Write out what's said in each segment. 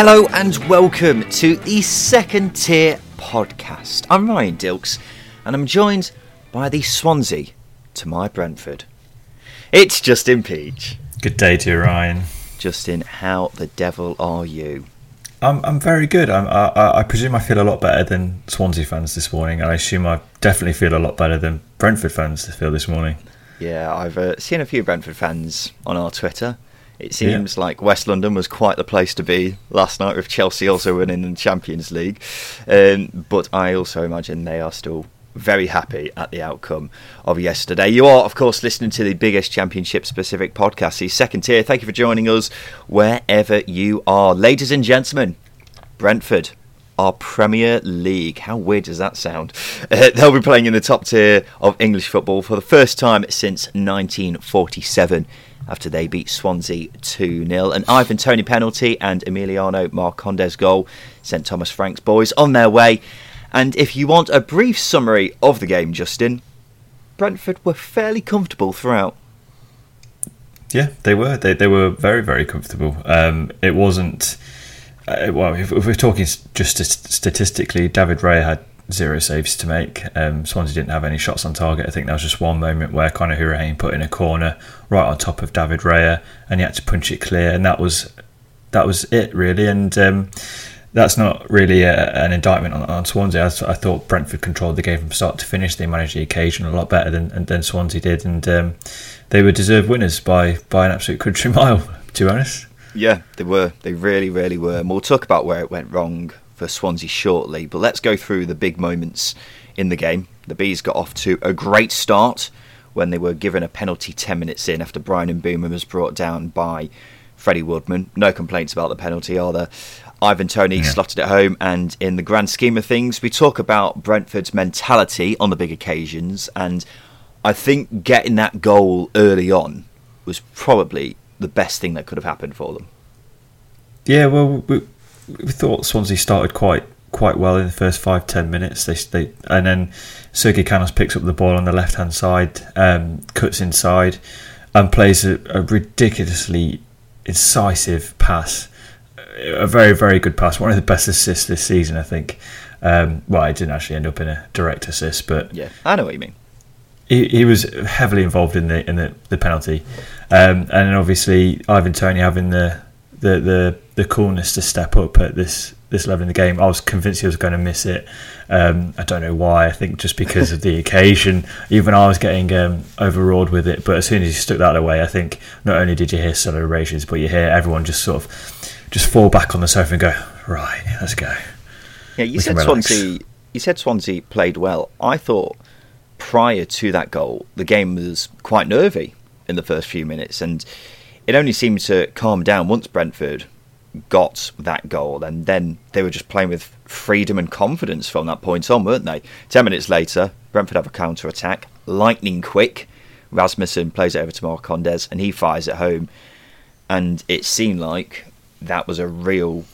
Hello and welcome to the Second Tier Podcast. I'm Ryan Dilks and I'm joined by the Swansea to my Brentford. It's Justin Peach. Good day to you, Ryan. Justin, how the devil are you? I'm I'm very good. I'm, I I presume I feel a lot better than Swansea fans this morning, and I assume I definitely feel a lot better than Brentford fans feel this morning. Yeah, I've uh, seen a few Brentford fans on our Twitter. It seems yeah. like West London was quite the place to be last night with Chelsea also winning the Champions League. Um, but I also imagine they are still very happy at the outcome of yesterday. You are, of course, listening to the biggest championship specific podcast, the second tier. Thank you for joining us wherever you are. Ladies and gentlemen, Brentford our Premier League. How weird does that sound? Uh, they'll be playing in the top tier of English football for the first time since 1947 after they beat Swansea 2 0. An Ivan Toney penalty and Emiliano Marcondes goal sent Thomas Frank's boys on their way. And if you want a brief summary of the game, Justin, Brentford were fairly comfortable throughout. Yeah, they were. They, they were very, very comfortable. Um, it wasn't. Uh, well, if, if, we're talking just statistically, David Raya had zero saves to make. Um, Swansea didn't have any shots on target. I think there was just one moment where Conor Hourihane put in a corner right on top of David Raya, and he had to punch it clear, and that was that was it really. And um, that's not really a, an indictment on, on Swansea. I, I, thought Brentford controlled the game from start to finish. They managed the occasion a lot better than than Swansea did, and um, they were deserved winners by by an absolute country mile. To be honest. Yeah, they were. They really, really were. And we'll talk about where it went wrong for Swansea shortly, but let's go through the big moments in the game. The Bees got off to a great start when they were given a penalty 10 minutes in after Bryan Mbeumo was brought down by Freddie Woodman. No complaints about the penalty, are there? Ivan Toney yeah. slotted it home, and in the grand scheme of things, we talk about Brentford's mentality on the big occasions, and I think getting that goal early on was probably the best thing that could have happened for them. Yeah, well, we, we thought Swansea started quite quite well in the first five ten minutes. They, they and then Sergi Canos picks up the ball on the left hand side, um, cuts inside, and plays a, a, ridiculously incisive pass. A very very good pass. One of the best assists this season, I think. Um, well, it didn't actually end up in a direct assist, but yeah, I know what you mean. He, he was heavily involved in the in the, the penalty, um, and then obviously Ivan Toney having the the the the coolness to step up at this this level in the game. I was convinced he was going to miss it. Um, I don't know why. I think just because of the occasion. Even I was getting um, overawed with it. But as soon as he stuck that away, I think not only did you hear celebrations, but you hear everyone just sort of just fall back on the sofa and go, right, let's go. Yeah, you we said Swansea. You said Swansea played well. I thought prior to that goal, the game was quite nervy in the first few minutes, and it only seemed to calm down once Brentford got that goal, and then they were just playing with freedom and confidence from that point on, weren't they? Ten minutes later, Brentford have a counter attack, lightning quick. Rasmussen plays it over to Marcondes, and he fires it home. And it seemed like that was a real,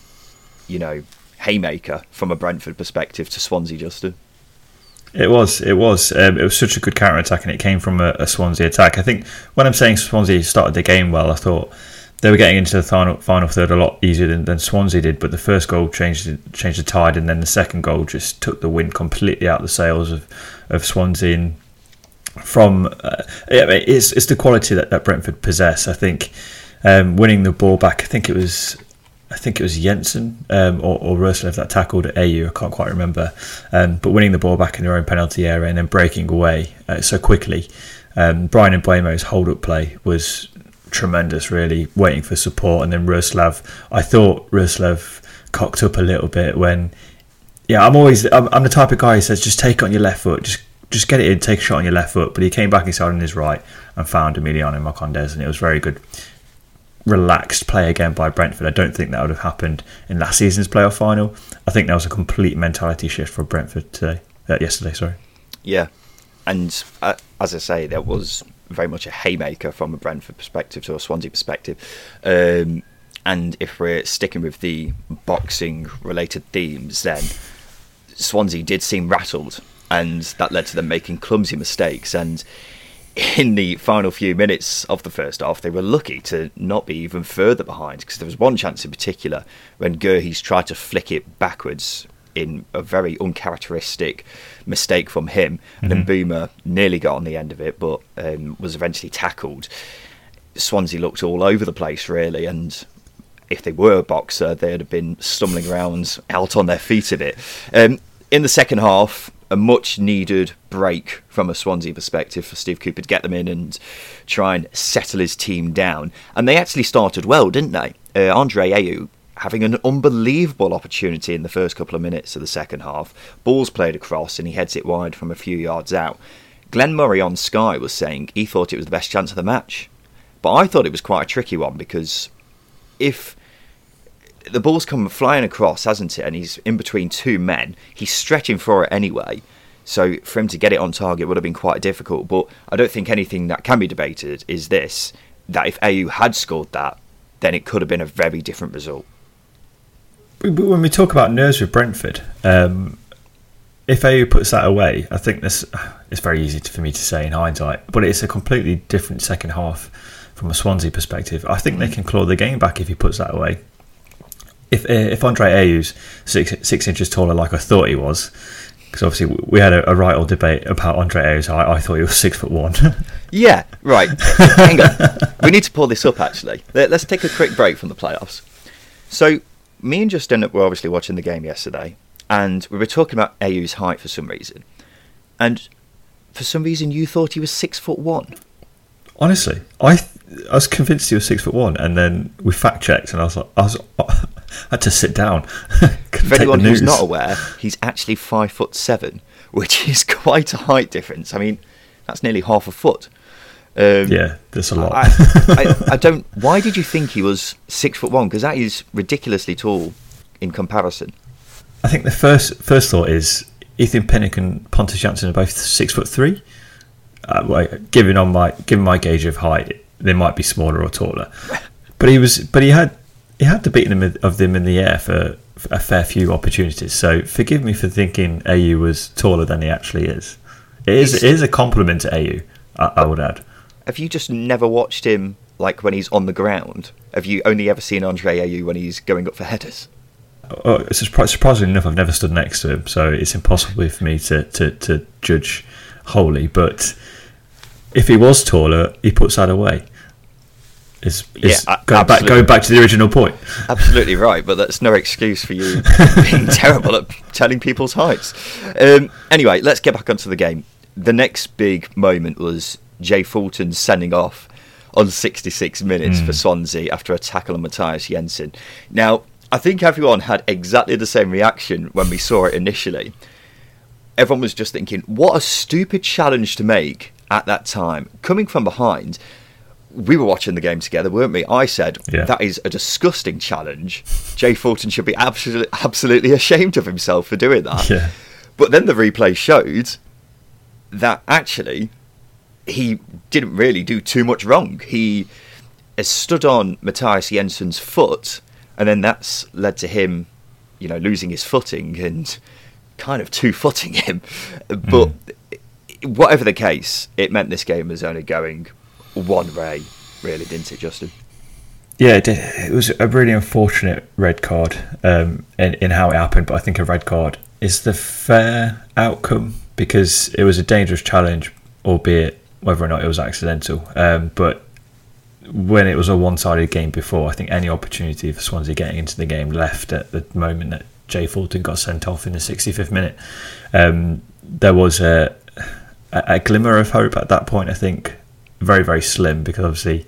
you know, haymaker from a Brentford perspective to Swansea, Justin. It was. It was. Um, it was such a good counter attack, and it came from a, a, Swansea attack. I think when I'm saying Swansea started the game well, I thought they were getting into the final, final third a lot easier than, than Swansea did. But the first goal changed changed the tide, and then the second goal just took the wind completely out of the sails of of Swansea. And from uh, it's it's the quality that, that Brentford possess. I think um, winning the ball back. I think it was I think it was Jensen um, or, or that tackled at Ayew. I can't quite remember. Um, but winning the ball back in their own penalty area and then breaking away uh, so quickly. Um, and Mbeumo's hold up play was tremendous, really, waiting for support. And then Roerslev, I thought Roerslev cocked up a little bit when, yeah, I'm always, I'm, I'm the type of guy who says just take it on your left foot, just just get it in, take a shot on your left foot. But he came back inside on his right and found Emiliano Marcondes, and it was very good relaxed play again by Brentford. I don't think that would have happened in last season's playoff final. I think that was a complete mentality shift for Brentford today, uh, yesterday. Sorry. Yeah, and uh, as I say, there was very much a haymaker from a Brentford perspective to a Swansea perspective. Um, and if we're sticking with the boxing related themes, then Swansea did seem rattled, and that led to them making clumsy mistakes. And in the final few minutes of the first half, they were lucky to not be even further behind because there was one chance in particular when Guéhi's tried to flick it backwards in a very uncharacteristic mistake from him, mm-hmm. and then Mbeumo nearly got on the end of it, but um, was eventually tackled. Swansea looked all over the place, really, and if they were a boxer, they'd have been stumbling around out on their feet a bit. Um, in the second half, a much needed break from a Swansea perspective for Steve Cooper to get them in and try and settle his team down. And they actually started well, didn't they? Uh, Andre Ayew having an unbelievable opportunity in the first couple of minutes of the second half. Ball's played across and he heads it wide from a few yards out. Glenn Murray on Sky was saying he thought it was the best chance of the match. But I thought it was quite a tricky one because if the ball's come flying across, hasn't it? And he's in between two men. He's stretching for it anyway. So for him to get it on target would have been quite difficult. But I don't think anything that can be debated is this: that if Ayew had scored that, then it could have been a very different result. When we talk about nerves with Brentford, um, if Ayew puts that away, I think this it's very easy for me to say in hindsight, but it's a completely different second half from a Swansea perspective. I think they can claw the game back if he puts that away if uh, if Andre Ayew's six six inches taller, like I thought he was, because obviously we had a, a right old debate about Andre Ayew's height. I thought he was six foot one. yeah, right. Hang on, we need to pull this up. Actually, Let, us take a quick break from the playoffs. So, me and Justin were obviously watching the game yesterday, and we were talking about Ayew's height for some reason, and for some reason you thought he was six foot one. Honestly, I I was convinced he was six foot one, and then we fact checked, and I was like, I was I had to sit down. For anyone who's not aware, he's actually five foot seven, which is quite a height difference. I mean, that's nearly half a foot. Um, yeah, there's a lot. I, I, I, don't. Why did you think he was six foot one? Because that is ridiculously tall in comparison. I think the first first thought is Ethan Pinnock and Pontus Jansson are both six foot three. Uh, well, given on my given my gauge of height, they might be smaller or taller. But he was, but he had he had to beat them of them in the air for a fair few opportunities. So forgive me for thinking Ayew was taller than he actually is. It is, it is a compliment to Ayew, I, I would add. Have you just never watched him like when he's on the ground? Have you only ever seen Andre Ayew when he's going up for headers? Oh, surprisingly enough, I've never stood next to him, so it's impossible for me to, to, to judge wholly. But if he was taller, he puts that away. Is, is yeah, going back going back to the original point. Absolutely right, but that's no excuse for you being terrible at telling people's heights. Um, anyway, let's get back onto the game. The next big moment was Jay Fulton sending off on 66 minutes mm. for Swansea after a tackle on Mathias Jensen. Now, I think everyone had exactly the same reaction when we saw it initially. Everyone was just thinking, what a stupid challenge to make at that time, coming from behind we were watching the game together, weren't we? I said yeah. that is a disgusting challenge. Jay Fulton should be absolutely absolutely ashamed of himself for doing that. Yeah. But then the replay showed that actually he didn't really do too much wrong. He has stood on Mathias Jensen's foot, and then that's led to him, you know, losing his footing and kind of two footing him. But mm. whatever the case, it meant this game was only going one ray, really, didn't it, Justin? Yeah, it, it was a really unfortunate red card um, in, in how it happened, but I think a red card is the fair outcome because it was a dangerous challenge, albeit whether or not it was accidental. Um, but when it was a one-sided game before, I think any opportunity for Swansea getting into the game left at the moment that Jay Fulton got sent off in the 65th minute. Um, there was a, a, glimmer of hope at that point. I think very very slim because obviously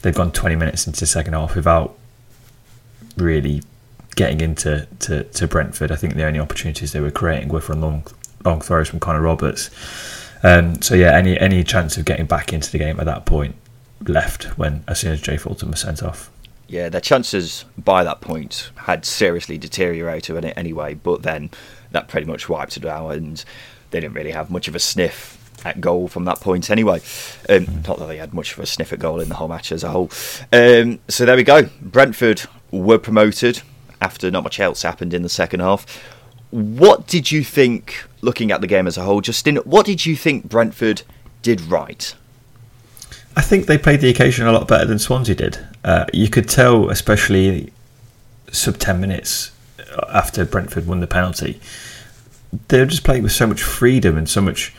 they've gone 20 minutes into the second half without really getting into to, to Brentford. I think the only opportunities they were creating were from long long throws from Connor Roberts. Um, so yeah, any any chance of getting back into the game at that point left when as soon as Jay Fulton was sent off. Yeah, their chances by that point had seriously deteriorated anyway, but then that pretty much wiped it out, and they didn't really have much of a sniff at goal from that point anyway. Um, mm. Not that they had much of a sniff at goal in the whole match as a whole. Um, so there we go. Brentford were promoted after not much else happened in the second half. What did you think, looking at the game as a whole, Justin? What did you think Brentford did right? I think they played the occasion a lot better than Swansea did. Uh, you could tell, especially sub 10 minutes after Brentford won the penalty, they were just playing with so much freedom and so much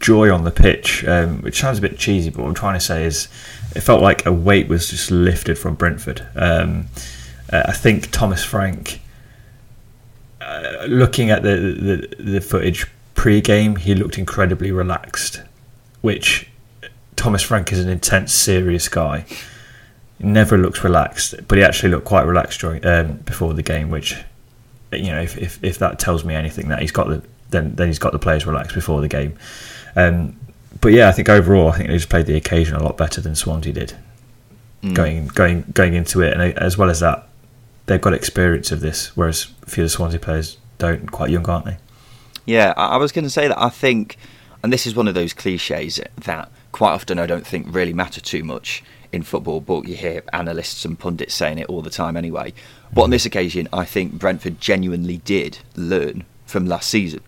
joy on the pitch, um, which sounds a bit cheesy, but what I'm trying to say is it felt like a weight was just lifted from Brentford. Um, uh, I think Thomas Frank, uh, looking at the, the, the footage pre-game, he looked incredibly relaxed, which Thomas Frank is an intense, serious guy. He never looks relaxed, but he actually looked quite relaxed during um, before the game, which you know if, if, if that tells me anything that he's got the then then he's got the players relaxed before the game. Um, but yeah, I think overall, I think they just played the occasion a lot better than Swansea did. Mm. Going going going into it, and as well as that, they've got experience of this, whereas a few of the Swansea players don't. Quite young, aren't they? Yeah, I was going to say that. I think, and this is one of those cliches that quite often I don't think really matter too much in football, but you hear analysts and pundits saying it all the time anyway. But on mm. this occasion, I think Brentford genuinely did learn from last season.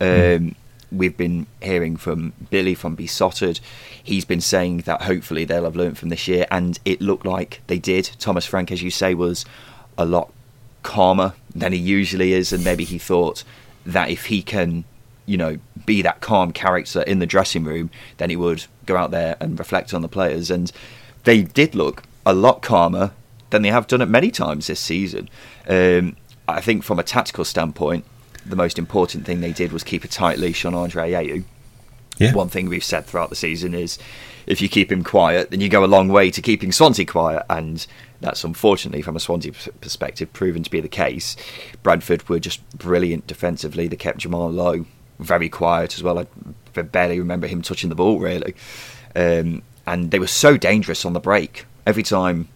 Mm. Um, we've been hearing from Billy from Beesotted. He's been saying that hopefully they'll have learned from this year, and it looked like they did. Thomas Frank, as you say, was a lot calmer than he usually is, and maybe he thought that if he can, you know, be that calm character in the dressing room, then he would go out there and reflect on the players. And they did look a lot calmer than they have done it many times this season. Um, I think from a tactical standpoint, the most important thing they did was keep a tight leash on Andre Ayew. Yeah. One thing we've said throughout the season is if you keep him quiet, then you go a long way to keeping Swansea quiet, and that's unfortunately, from a Swansea perspective, proven to be the case. Brentford were just brilliant defensively. They kept Jamal Lowe very quiet as well. I barely remember him touching the ball really, um, and they were so dangerous on the break. Every time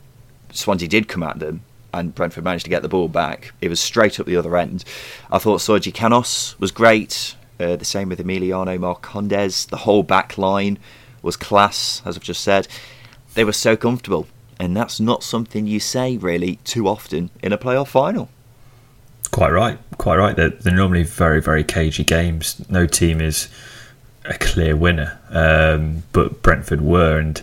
Swansea did come at them, and Brentford managed to get the ball back. It was straight up the other end. I thought Sergi Canos was great. Uh, the same with Emiliano Marcondes. The whole back line was class, as I've just said. They were so comfortable, and that's not something you say really too often in a playoff final. Quite right, quite right. They're, they're normally very, very cagey games. No team is a clear winner, um, but Brentford were, and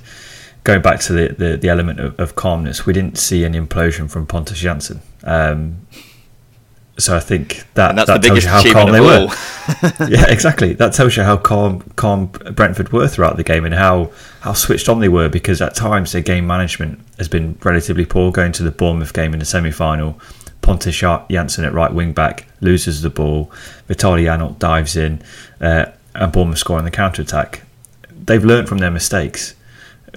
going back to the, the, the element of, of, calmness, we didn't see an implosion from Pontus Jansson. Um, so I think that, that tells you how calm they were. yeah, exactly. That tells you how calm calm Brentford were throughout the game and how, how switched on they were because at times their game management has been relatively poor. Going to the Bournemouth game in the semi final, Pontus Jansson at right wing back loses the ball. Vitaly Janelt dives in uh, and Bournemouth score on the counter attack. They've learned from their mistakes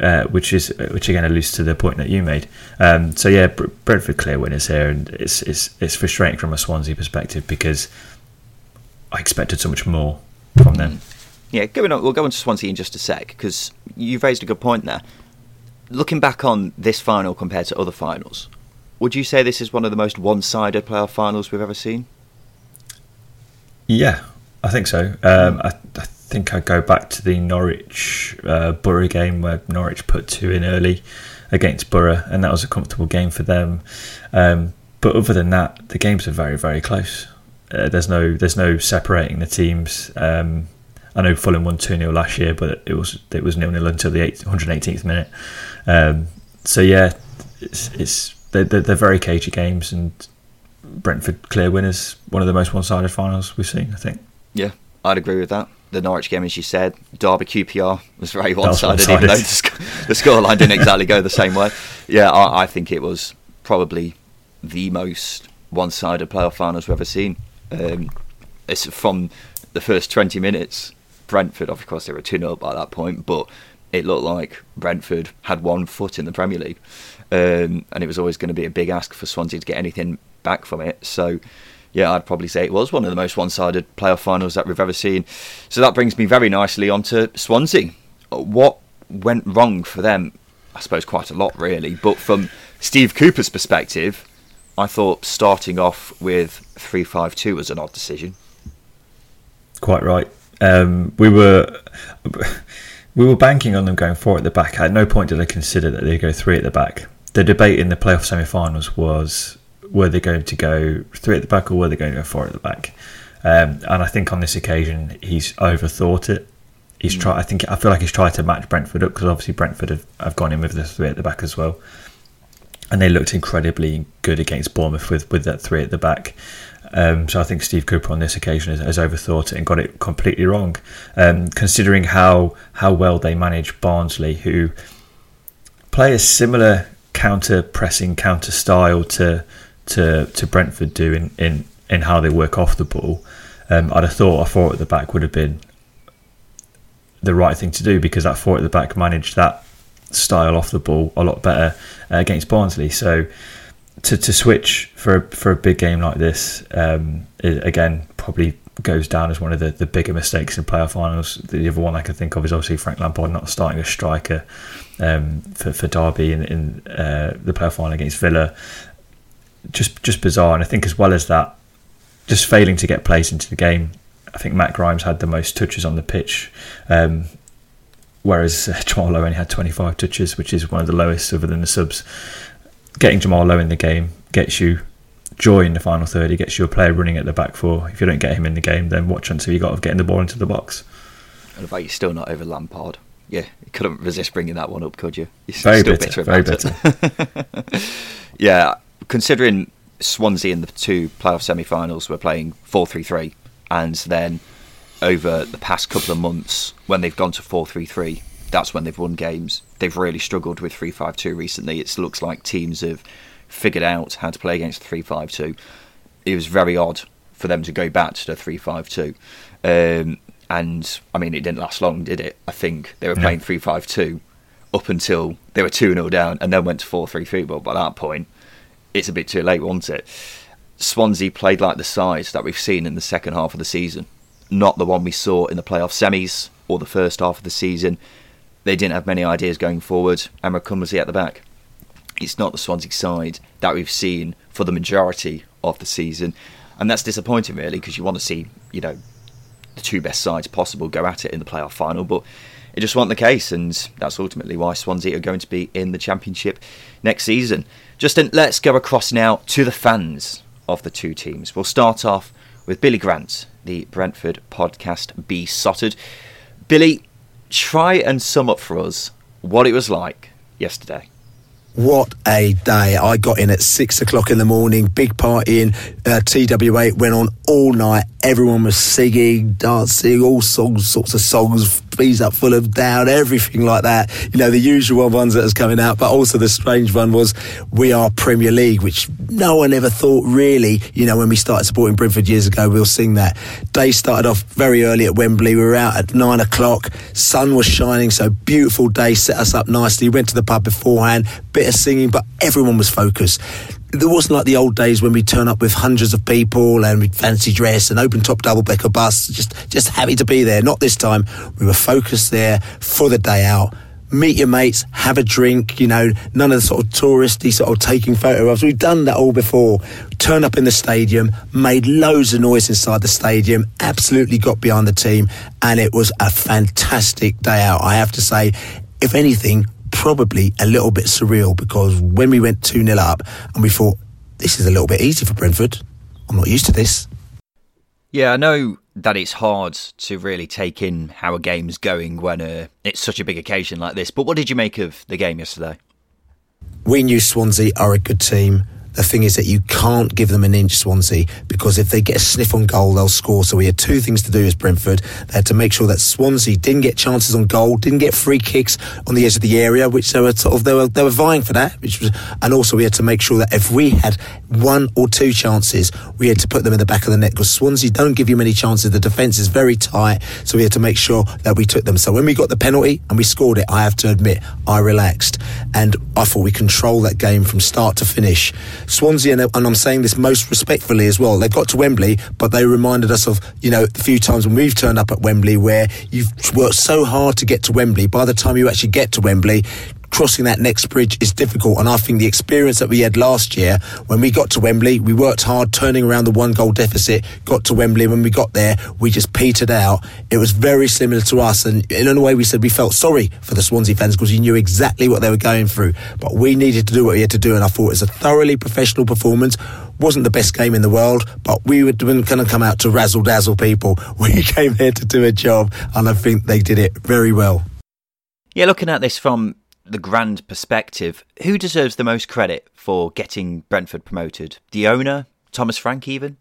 uh, which is which again alludes to the point that you made. Um, so yeah, Brentford clear winners here, and it's it's it's frustrating from a Swansea perspective because I expected so much more from them. Yeah, going on, we'll go on to Swansea in just a sec because you've raised a good point there. Looking back on this final compared to other finals, would you say this is one of the most one-sided playoff finals we've ever seen? Yeah, I think so. Um, I, I think I go back to the Norwich uh, Boro game where Norwich put two in early against Boro, and that was a comfortable game for them. Um, but other than that, the games are very very close. Uh, there's no there's no separating the teams. Um, I know Fulham won two 0 last year, but it was it was nil nil until the 118th minute. Um, so yeah, it's, it's they're, they're very cagey games, and Brentford clear winners. One of the most one sided finals we've seen, I think. Yeah, I'd agree with that. The Norwich game, as you said, Derby QPR was very one-sided, even though the, sc- the scoreline didn't exactly go the same way. Yeah, I, I, think it was probably the most one-sided playoff finals we've ever seen. Um, it's from the first 20 minutes. Brentford, of course, they were 2 0 by that point, but it looked like Brentford had one foot in the Premier League. Um, and it was always going to be a big ask for Swansea to get anything back from it. So, yeah, I'd probably say it was one of the most one sided playoff finals that we've ever seen. So that brings me very nicely onto Swansea. What went wrong for them? I suppose quite a lot, really. But from Steve Cooper's perspective, I thought starting off with three-five-two was an odd decision. Quite right. Um, we were. We were banking on them going four at the back. At no point did I consider that they'd go three at the back. The debate in the playoff semi-finals was were they going to go three at the back or were they going to go four at the back? Um, and I think on this occasion he's overthought it. He's mm. tried. I think I feel like he's tried to match Brentford up because obviously Brentford have, have gone in with the three at the back as well, and they looked incredibly good against Bournemouth with with that three at the back. Um, so I think Steve Cooper on this occasion has, has overthought it and got it completely wrong, um, considering how how well they manage Barnsley, who play a similar counter pressing, counter style to to to Brentford do in in, in how they work off the ball. Um, I'd have thought a four at the back would have been the right thing to do because that four at the back managed that style off the ball a lot better uh, against Barnsley. So to, to switch for a, for a big game like this, um, it, again, probably goes down as one of the, the bigger mistakes in playoff finals. The other one I can think of is obviously Frank Lampard not starting a striker um, for, for Derby in, in uh, the playoff final against Villa. Just just bizarre, and I think as well as that, just failing to get plays into the game. I think Matt Grimes had the most touches on the pitch, um, whereas uh, Jamal Lowe only had 25 touches, which is one of the lowest other than the subs getting Jamal Lowe in the game gets you joy in the final third. He gets you a player running at the back four. If you don't get him in the game, then what chance have you got of getting the ball into the box? And about you still not over Lampard. Yeah, you couldn't resist bringing that one up, could you? You're very still bitter, bitter very bitter. yeah, considering Swansea in the two playoff semi-finals were playing 4-3-3 and then over the past couple of months when they've gone to 4-3-3 that's when they've won games. They've really struggled with 3 5 2 recently. It looks like teams have figured out how to play against 3 5 2. It was very odd for them to go back to the 3 5 2. Um, and, I mean, it didn't last long, did it? I think they were playing 3 5 2 up until they were 2 0 down and then went to 4 3 3. But by that point, it's a bit too late, wasn't it? Swansea played like the sides that we've seen in the second half of the season, not the one we saw in the playoff semis or the first half of the season they didn't have many ideas going forward. Emma Cumbersley at the back. It's not the Swansea side that we've seen for the majority of the season, and that's disappointing really because you want to see you know the two best sides possible go at it in the playoff final, but it just wasn't the case, and that's ultimately why Swansea are going to be in the Championship next season. Justin, let's go across now to the fans of the two teams. We'll start off with Billy Grant, the Brentford podcast Beesotted. Billy, try and sum up for us what it was like yesterday. What a day. I got in at six o'clock in the morning, big party in uh, TW8, went on all night. Everyone was singing, dancing, all songs, sorts of songs, Freeze Up Full of Down, everything like that. You know, the usual ones that was coming out, but also the strange one was We Are Premier League, which no one ever thought really, you know, when we started supporting Brentford years ago, we'll sing that. Day started off very early at Wembley. We were out at nine o'clock. Sun was shining, so beautiful day, set us up nicely. Went to the pub beforehand, bit of singing, but everyone was focused there wasn't like the old days when we turn up with hundreds of people and we'd fancy dress and open top double decker bus, just just happy to be there. Not this time. We were focused there for the day out. Meet your mates, have a drink, you know, none of the sort of touristy sort of taking photographs. We've done that all before. Turn up in the stadium, made loads of noise inside the stadium, absolutely got behind the team, and it was a fantastic day out. I have to say, if anything, probably a little bit surreal because when we went 2 0 up and we thought, this is a little bit easy for Brentford, I'm not used to this. Yeah, I know that it's hard to really take in how a game's going when uh, it's such a big occasion like this, but what did you make of the game yesterday? We knew Swansea are a good team the thing is that you can't give them an inch, Swansea, because if they get a sniff on goal, they'll score. So we had two things to do as Brentford. They had to make sure that Swansea didn't get chances on goal, didn't get free kicks on the edge of the area, which they were sort of they were they were vying for that. Which was, and also we had to make sure that if we had one or two chances, we had to put them in the back of the net because Swansea don't give you many chances. The defence is very tight, so we had to make sure that we took them. So when we got the penalty and we scored it, I have to admit I relaxed and I thought we controlled that game from start to finish. Swansea, and, and I'm saying this most respectfully as well, they got to Wembley, but they reminded us of you know a few times when we've turned up at Wembley where you've worked so hard to get to Wembley. By the time you actually get to Wembley, crossing that next bridge is difficult. And I think the experience that we had last year when we got to Wembley, we worked hard turning around the one goal deficit, got to Wembley. When we got there, we just petered out. It was very similar to us. And in a way, we said we felt sorry for the Swansea fans because we knew exactly what they were going through. But we needed to do what we had to do. And I thought it was a thoroughly professional performance wasn't the best game in the world, but we were going to come out to razzle dazzle people. We came here to do a job, and I think they did it very well. Yeah, looking at this from the grand perspective, who deserves the most credit for getting Brentford promoted? The owner, Thomas Frank, even?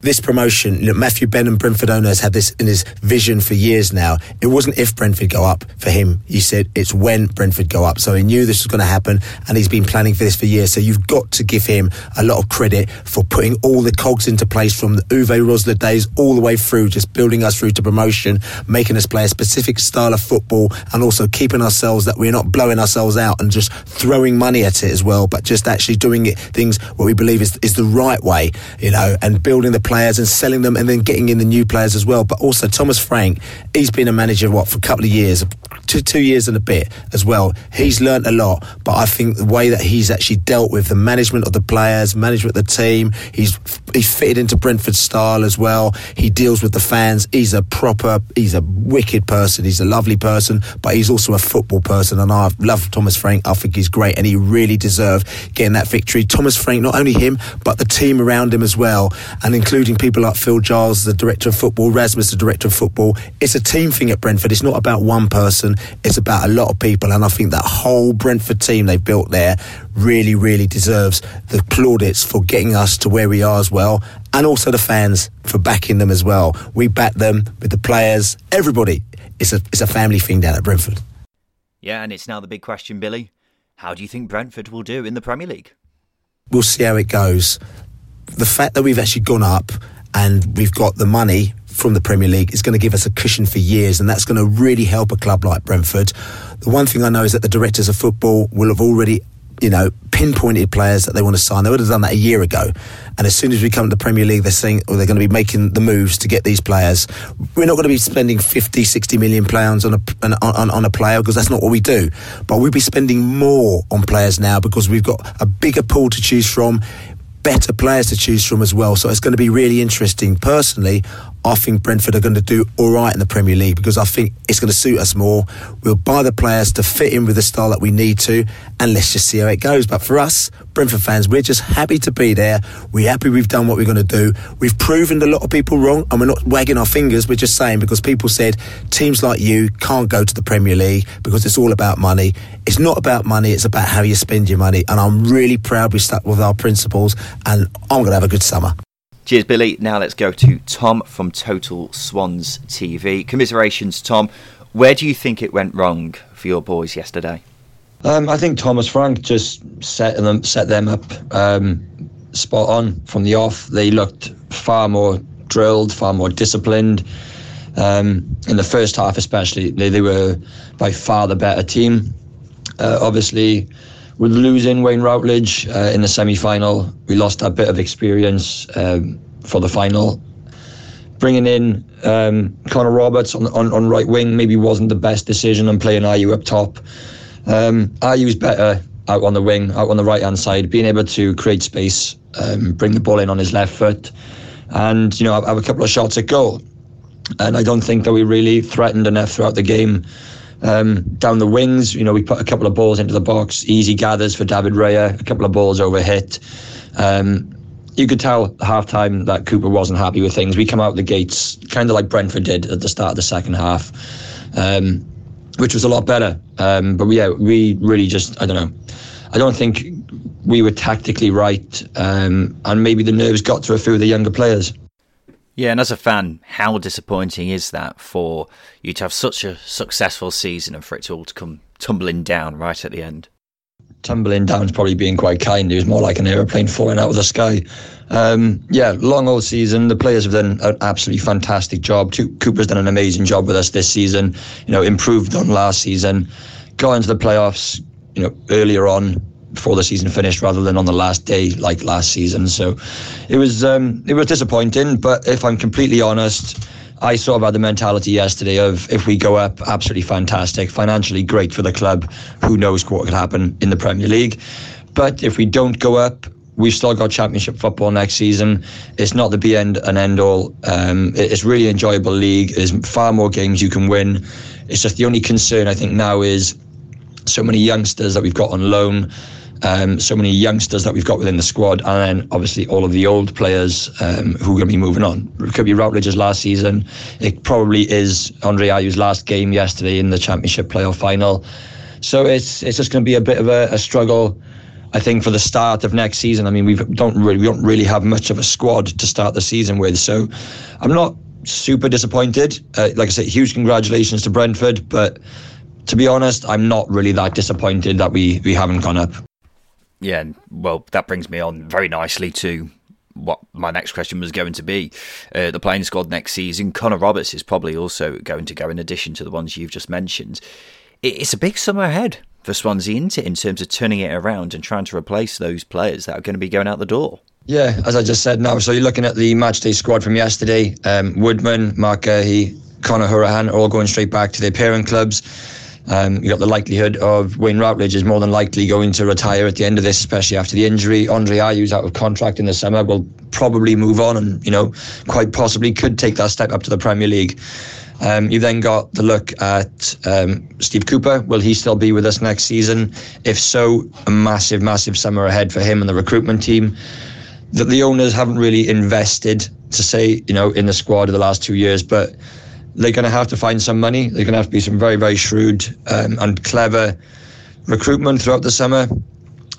This promotion, you know, Matthew Benham, Brentford owner, has had this in his vision for years now. It wasn't if Brentford go up for him. He said it's when Brentford go up. So he knew this was going to happen and he's been planning for this for years. So you've got to give him a lot of credit for putting all the cogs into place from the Uwe Rosler days all the way through, just building us through to promotion, making us play a specific style of football and also keeping ourselves that we're not blowing ourselves out and just throwing money at it as well, but just actually doing it things what we believe is, is the right way, you know, and building the players and selling them and then getting in the new players as well. But also Thomas Frank, he's been a manager what for a couple of years, two two years and a bit as well. He's learnt a lot, but I think the way that he's actually dealt with the management of the players, management of the team, he's he's fitted into Brentford's style as well. He deals with the fans. He's a proper, he's a wicked person. He's a lovely person, but he's also a football person. And I love Thomas Frank. I think he's great, and he really deserved getting that victory. Thomas Frank, not only him, but the team around him as well, and including people like Phil Giles, the director of football, Rasmus, the director of football. It's a team thing at Brentford. It's not about one person. It's about a lot of people, and I think that whole Brentford team they've built there really, really deserves the plaudits for getting us to where we are as well, and also the fans for backing them as well. We back them with the players, everybody. It's a it's a family thing down at Brentford. Yeah, and it's now the big question, Billy. How do you think Brentford will do in the Premier League? We'll see how it goes. The fact that we've actually gone up and we've got the money from the Premier League is going to give us a cushion for years, and that's going to really help a club like Brentford. The one thing I know is that the directors of football will have already you know, pinpointed players that they want to sign. They would have done that a year ago. And as soon as we come to the Premier League, they're saying, or they're going to be making the moves to get these players. We're not going to be spending 50, 60 million pounds on a, on, on a player because that's not what we do. But we'll be spending more on players now because we've got a bigger pool to choose from better players to choose from as well. So it's going to be really interesting. Personally, I think Brentford are going to do all right in the Premier League because I think it's going to suit us more. We'll buy the players to fit in with the style that we need to, and let's just see how it goes. But for us, Brentford fans, we're just happy to be there. We're happy we've done what we're going to do. We've proven a lot of people wrong, and we're not wagging our fingers. We're just saying because people said teams like you can't go to the Premier League because it's all about money. It's not about money, it's about how you spend your money. And I'm really proud we stuck with our principles, and I'm going to have a good summer. Cheers, Billy. Now let's go to Tom from Total Swans TV. Commiserations, Tom. Where do you think it went wrong for your boys yesterday? Um, I think Thomas Frank just set them set them up um, spot on from the off. They looked far more drilled, far more disciplined. Um, in the first half, especially, they, they were by far the better team. Uh, obviously, with losing Wayne Routledge uh, in the semi-final, we lost a bit of experience um, for the final. Bringing in um, Connor Roberts on, on, on right wing maybe wasn't the best decision, and playing Ayew up top. Um, Ayew's better out on the wing, out on the right hand side, being able to create space, um, bring the ball in on his left foot, and you know have, have a couple of shots at goal. And I don't think that we really threatened enough throughout the game. Um, down the wings, you know, we put a couple of balls into the box, easy gathers for David Raya, a couple of balls over hit. Um, you could tell half time that Cooper wasn't happy with things. We come out the gates kind of like Brentford did at the start of the second half, um, which was a lot better. Um, but yeah, we really just, I don't know. I don't think we were tactically right, um, and maybe the nerves got to a few of the younger players. Yeah, and as a fan, how disappointing is that for you to have such a successful season and for it all to come tumbling down right at the end? Tumbling down is probably being quite kind. It was more like an aeroplane falling out of the sky. Um, yeah, long old season. The players have done an absolutely fantastic job. Cooper's done an amazing job with us this season. You know, improved on last season. Got into the playoffs. You know, earlier on before the season finished rather than on the last day like last season. So it was um, it was disappointing. But if I'm completely honest, I sort of had the mentality yesterday of if we go up, absolutely fantastic, financially great for the club. Who knows what could happen in the Premier League? But if we don't go up, we've still got championship football next season. It's not the be end and end all. Um, it's really enjoyable league. There's far more games you can win. It's just the only concern I think now is so many youngsters that we've got on loan. Um, so many youngsters that we've got within the squad, and then obviously all of the old players um, who are going to be moving on. It could be Routledge's last season. It probably is Andre Ayew's last game yesterday in the Championship playoff final. So it's it's just going to be a bit of a, a struggle I think for the start of next season, I mean, we don't really we don't really have much of a squad to start the season with. So I'm not super disappointed. Uh, like I said, huge congratulations to Brentford, but to be honest, I'm not really that disappointed that we we haven't gone up. Yeah, well, that brings me on very nicely to what my next question was going to be. Uh, the playing squad next season, Connor Roberts is probably also going to go in addition to the ones you've just mentioned. It's a big summer ahead for Swansea in terms of turning it around and trying to replace those players that are going to be going out the door. Yeah, as I just said now, so you're looking at the matchday squad from yesterday. Um, Woodman, Marc Guéhi, Conor Hourihane are all going straight back to their parent clubs. Um, you got the likelihood of Wayne Routledge is more than likely going to retire at the end of this, especially after the injury. Andre Ayew's out of contract in the summer, will probably move on and, you know, quite possibly could take that step up to the Premier League. Um, you've then got the look at um, Steve Cooper. Will he still be with us next season? If so, a massive, massive summer ahead for him and the recruitment team. That the owners haven't really invested to say, you know, in the squad of the last two years, but they're going to have to find some money. They're going to have to be some very, very shrewd um, and clever recruitment throughout the summer.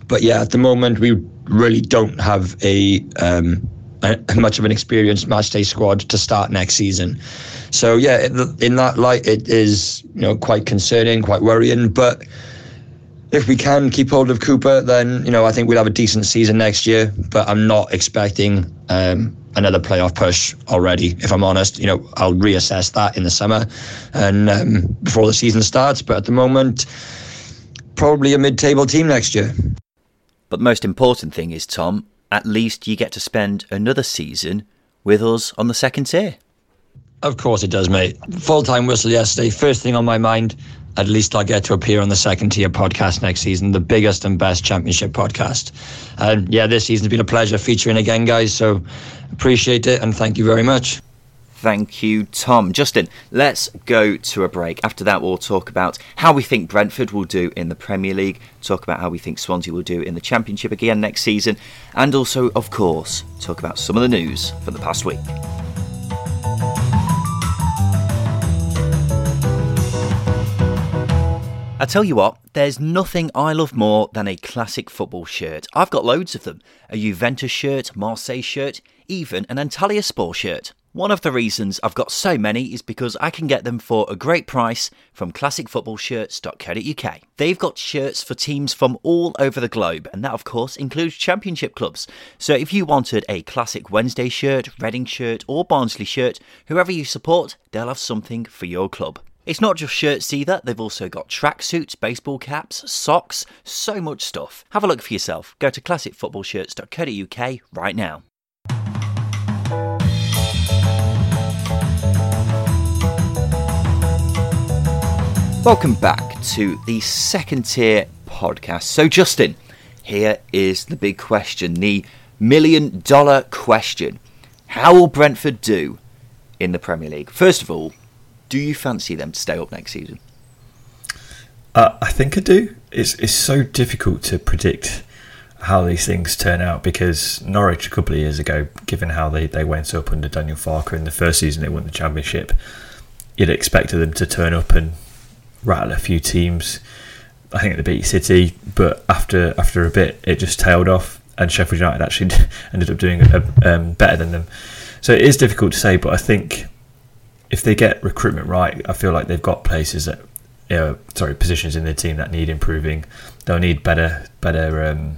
But yeah, at the moment, we really don't have a, um, a much of an experienced matchday squad to start next season. So yeah, in that light, it is you know quite concerning, quite worrying. But if we can keep hold of Cooper, then you know I think we'll have a decent season next year. But I'm not expecting um, another playoff push already. If I'm honest, you know I'll reassess that in the summer and um, before the season starts. But at the moment, probably a mid-table team next year. But the most important thing is, Tom, at least you get to spend another season with us on the second tier. Of course it does, mate. Full time whistle yesterday. First thing on my mind. At least I'll get to appear on the second tier podcast next season, the biggest and best championship podcast. And yeah, this season's been a pleasure featuring again, guys. So appreciate it and thank you very much. Thank you, Tom. Justin, let's go to a break. After that, we'll talk about how we think Brentford will do in the Premier League, talk about how we think Swansea will do in the Championship again next season, and also, of course, talk about some of the news for the past week. I tell you what, there's nothing I love more than a classic football shirt. I've got loads of them a Juventus shirt, Marseille shirt, even an Antalyaspor shirt. One of the reasons I've got so many is because I can get them for a great price from classicfootballshirts.co.uk. They've got shirts for teams from all over the globe, and that, of course, includes championship clubs. So if you wanted a classic Wednesday shirt, Reading shirt, or Barnsley shirt, whoever you support, they'll have something for your club. It's not just shirts either, they've also got tracksuits, baseball caps, socks, so much stuff. Have a look for yourself. Go to classicfootballshirts.co.uk right now. Welcome back to the second tier podcast. So, Justin, here is the big question the million dollar question. How will Brentford do in the Premier League? First of all, do you fancy them to stay up next season? Uh, I think I do. It's it's so difficult to predict how these things turn out because Norwich a couple of years ago, given how they, they went up under Daniel Farke in the first season they won the championship, you'd expected them to turn up and rattle a few teams. I think they beat City, but after after a bit, it just tailed off, and Sheffield United actually ended up doing um, better than them. So it is difficult to say, but I think if they get recruitment right, I feel like they've got places that, know, sorry, positions in their team that need improving. They'll need better, better, um,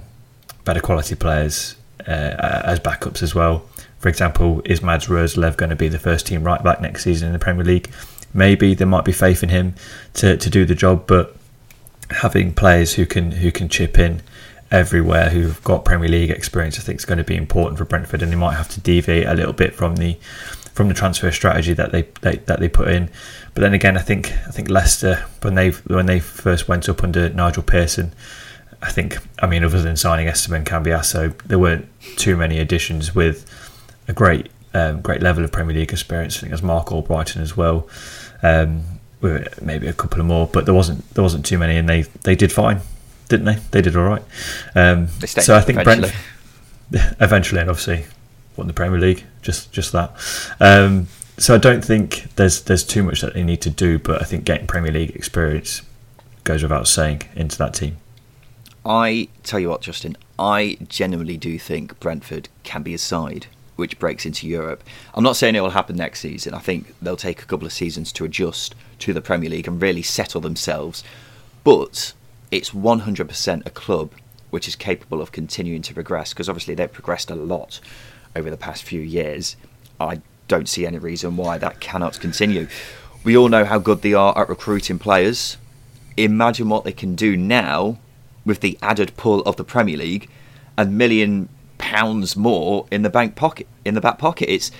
better quality players uh, as backups as well. For example, is Mads Roerslev going to be the first team right back next season in the Premier League? Maybe there might be faith in him to, to do the job, but having players who can who can chip in everywhere who've got Premier League experience, I think is going to be important for Brentford, and they might have to deviate a little bit from the from the transfer strategy that they, they that they put in. But then again, I think I think Leicester when they when they first went up under Nigel Pearson, I think I mean other than signing Esteban Cambiasso, there weren't too many additions with a great um, great level of Premier League experience. I think there's Marc Albrighton as well. Um, maybe a couple of more, but there wasn't there wasn't too many, and they, they did fine, didn't they? They did all right. Um, so I think eventually. Brent eventually, and obviously won the Premier League, just just that. Um, so I don't think there's there's too much that they need to do, but I think getting Premier League experience goes without saying into that team. I tell you what, Justin, I genuinely do think Brentford can be a side which breaks into Europe. I'm not saying it will happen next season. I think they'll take a couple of seasons to adjust to the Premier League and really settle themselves. But it's 100% a club which is capable of continuing to progress because obviously they've progressed a lot over the past few years. I don't see any reason why that cannot continue. We all know how good they are at recruiting players. Imagine what they can do now with the added pull of the Premier League and million pounds more in the bank pocket in the back pocket. It's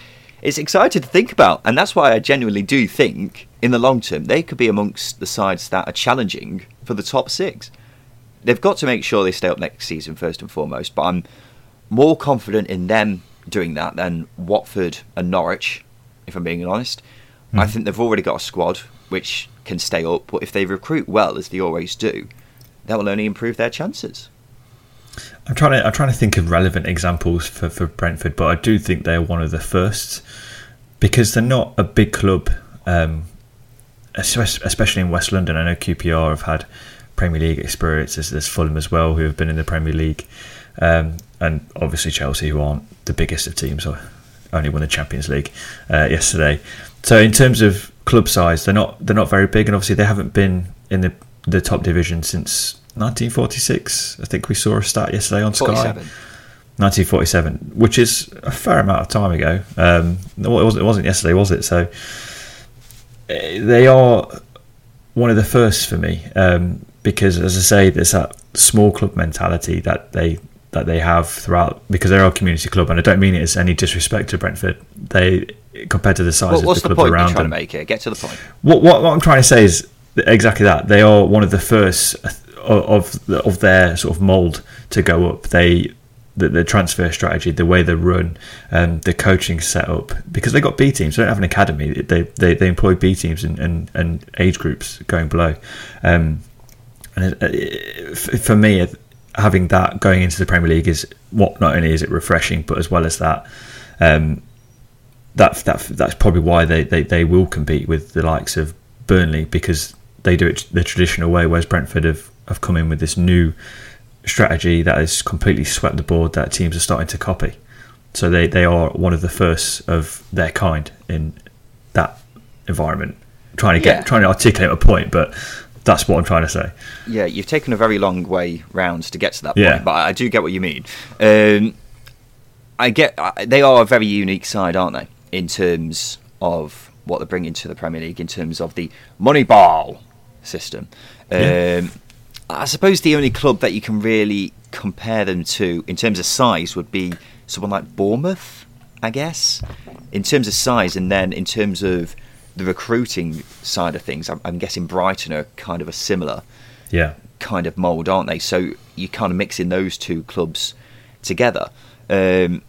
it's exciting to think about, and that's why I genuinely do think in the long term they could be amongst the sides that are challenging for the top six. They've got to make sure they stay up next season first and foremost, but I'm more confident in them doing that than Watford and Norwich, if I'm being honest. Mm. I think they've already got a squad which can stay up, but if they recruit well, as they always do, that will only improve their chances. I'm trying to I'm trying to think of relevant examples for, for Brentford, but I do think they're one of the first because they're not a big club, um, especially in West London. I know QPR have had Premier League experience. There's, there's Fulham as well, who have been in the Premier League, um, and obviously Chelsea, who aren't the biggest of teams, only won the Champions League uh, yesterday. So in terms of club size, they're not they're not very big, and obviously they haven't been in the the top division since 1946. I think we saw a stat yesterday on Sky. 1947, which is a fair amount of time ago. Um, it, wasn't, it wasn't yesterday, was it? So eh, they are one of the first for me um, because, as I say, there's that small club mentality that they that they have throughout because they're a community club, and I don't mean it as any disrespect to Brentford. They compared to the size well, of the, the clubs around them. Make it? Get to the point. What, what, what I'm trying to say is exactly that. They are one of the first of of their sort of mold to go up. They the, the transfer strategy, the way they run, um, the coaching setup, because they got B teams. They don't have an academy. They they, they employ B teams and, and, and age groups going below. Um, and it, it, for me, having that going into the Premier League is what not only is it refreshing, but as well as that. Um, that, that that's probably why they, they, they will compete with the likes of Burnley because they do it the traditional way, whereas Brentford have have come in with this new strategy that has completely swept the board that teams are starting to copy. So they, they are one of the first of their kind in that environment. trying to get yeah. trying to articulate a point, but that's what I'm trying to say. Yeah, you've taken a very long way round to get to that point, yeah. but I do get what you mean. Um, I get they are a very unique side, aren't they, in terms of what they're bringing to the Premier League, in terms of the money ball system. Yeah. Um, I suppose the only club that you can really compare them to in terms of size would be someone like Bournemouth, I guess, in terms of size, and then in terms of the recruiting side of things, I'm, I'm guessing Brighton are kind of a similar, yeah, kind of mould, aren't they? So you kind of mixing those two clubs together. Um,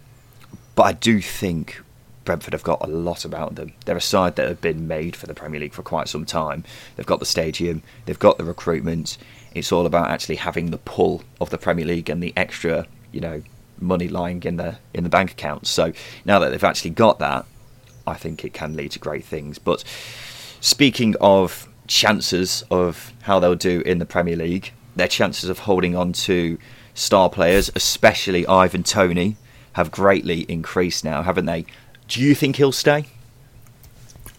but I do think Brentford have got a lot about them. They're a side that have been made for the Premier League for quite some time. They've got the stadium, they've got the recruitment. It's all about actually having the pull of the Premier League and the extra, you know, money lying in the in the bank accounts. So now that they've actually got that, I think it can lead to great things. But speaking of chances of how they'll do in the Premier League, their chances of holding on to star players, especially Ivan Toney, have greatly increased now, haven't they? Do you think he'll stay?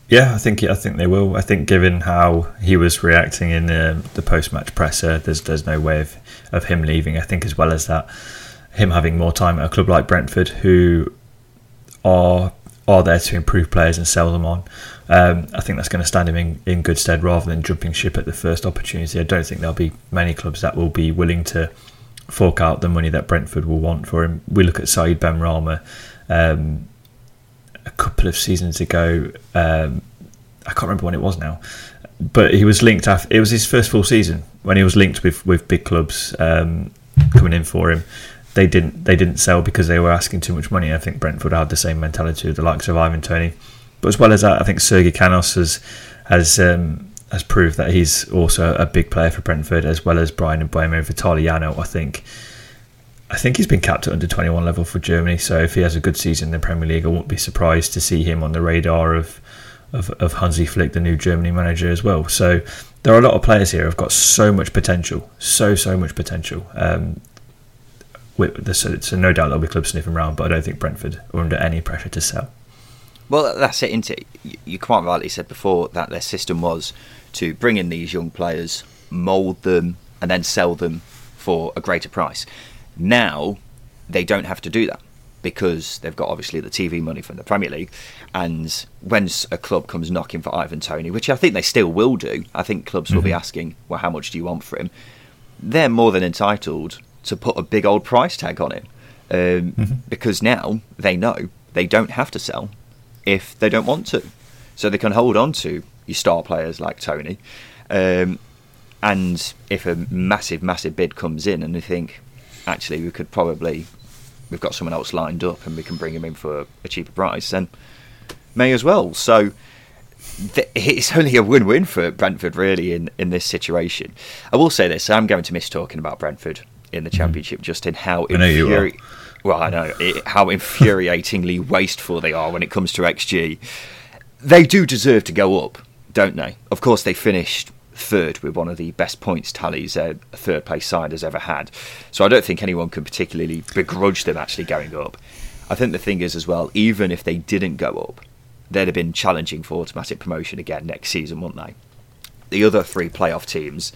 Yeah, I think I think they will. I think given how he was reacting in uh, the, the post match presser, there's there's no way of, of him leaving. I think as well as that, him having more time at a club like Brentford, who are are there to improve players and sell them on. Um, I think that's going to stand him in, in good stead rather than jumping ship at the first opportunity. I don't think there'll be many clubs that will be willing to fork out the money that Brentford will want for him. We look at Said Benrahma um, a couple of seasons ago. Um, I can't remember when it was now, but he was linked. After, it was his first full season when he was linked with with big clubs um, coming in for him. They didn't they didn't sell because they were asking too much money. I think Brentford had the same mentality with the likes of Ivan Toney, but as well as that, I think Sergi Canos has has um, has proved that he's also a big player for Brentford, as well as Bryan Mbeumo and Vitaly Janelt. I think I think he's been capped at under 21 level for Germany. So if he has a good season in the Premier League, I won't be surprised to see him on the radar of of, of Hansi Flick, the new Germany manager, as well. So there are a lot of players here who've got so much potential, so so much potential. Um, so, so no doubt there'll be clubs sniffing around, but I don't think Brentford are under any pressure to sell. Well, that's it, isn't it? You quite rightly said before that their system was to bring in these young players, mould them, and then sell them for a greater price. Now they don't have to do that because they've got obviously the TV money from the Premier League. And when a club comes knocking for Ivan Toney, which I think they still will do, I think clubs mm-hmm. will be mm-hmm. asking, well, how much do you want for him? They're more than entitled to put a big old price tag on it um, mm-hmm. because now they know they don't have to sell if they don't want to. So they can hold on to your star players like Toney. Um, and if a massive, massive bid comes in and they think, actually, we could probably we've got someone else lined up and we can bring him in for a cheaper price, then may as well. So th- it's only a win-win for Brentford really in, in this situation. I will say this: I'm going to miss talking about Brentford in the. Championship, just in how infuri- well I know it, how infuriatingly wasteful they are when it comes to XG. They do deserve to go up, don't they? Of course, they finished third with one of the best points tallies a third place side has ever had. So I don't think anyone can particularly begrudge them actually going up. I think the thing is as well, even if they didn't go up, they'd have been challenging for automatic promotion again next season, wouldn't they? The other three playoff teams,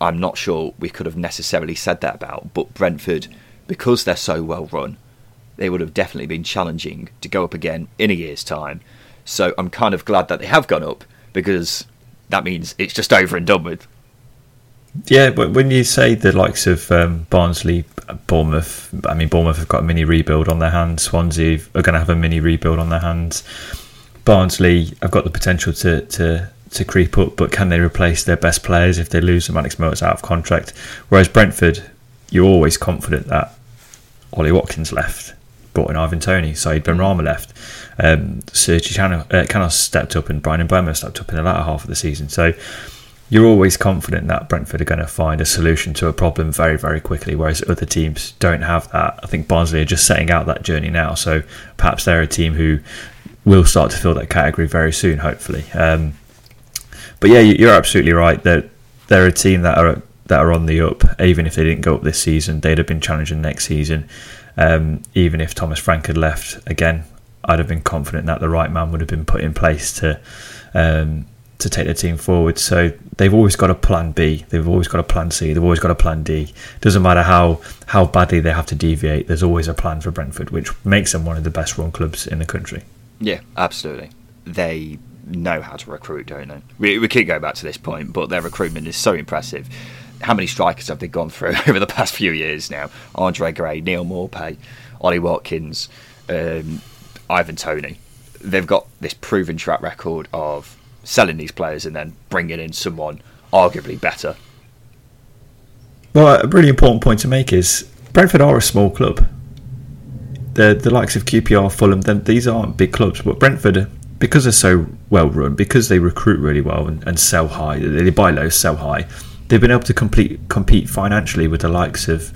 I'm not sure we could have necessarily said that about, but Brentford, because they're so well run, they would have definitely been challenging to go up again in a year's time. So I'm kind of glad that they have gone up because that means it's just over and done with. Yeah, but when you say the likes of um, Barnsley, Bournemouth, I mean, Bournemouth have got a mini rebuild on their hands. Swansea are going to have a mini rebuild on their hands. Barnsley have got the potential to, to, to creep up, but can they replace their best players if they lose them? Alex Mowatt's out of contract? Whereas Brentford, you're always confident that Ollie Watkins left, brought in Ivan Toney, Ben Benrahma left um, Sergi Canos uh, stepped up and Bryan Mbeumo stepped up in the latter half of the season. So you're always confident that Brentford are going to find a solution to a problem very, very quickly, whereas other teams don't have that. I think Barnsley are just setting out that journey now, so perhaps they're a team who will start to fill that category very soon, hopefully. Um, but yeah, you're absolutely right. They're, they're a team that are that are on the up. Even if they didn't go up this season, they'd have been challenging next season. Um, even if Thomas Frank had left, again, I'd have been confident that the right man would have been put in place to um, to take the team forward. So they've always got a plan B. They've always got a plan C. They've always got a plan D. Doesn't matter how how badly they have to deviate. There's always a plan for Brentford, which makes them one of the best run clubs in the country. Yeah, absolutely. They know how to recruit, don't they? We, we keep going back to this point, but their recruitment is so impressive. How many strikers have they gone through over the past few years now? Andre Gray, Neal Maupay, Ollie Watkins. Um, Ivan Toney. They've got this proven track record of selling these players and then bringing in someone arguably better. Well, a really important point to make is Brentford are a small club. The the likes of QPR, Fulham, then these aren't big clubs, but Brentford, because they're so well run, because they recruit really well and, and sell high, they buy low, sell high. They've been able to complete, compete financially with the likes of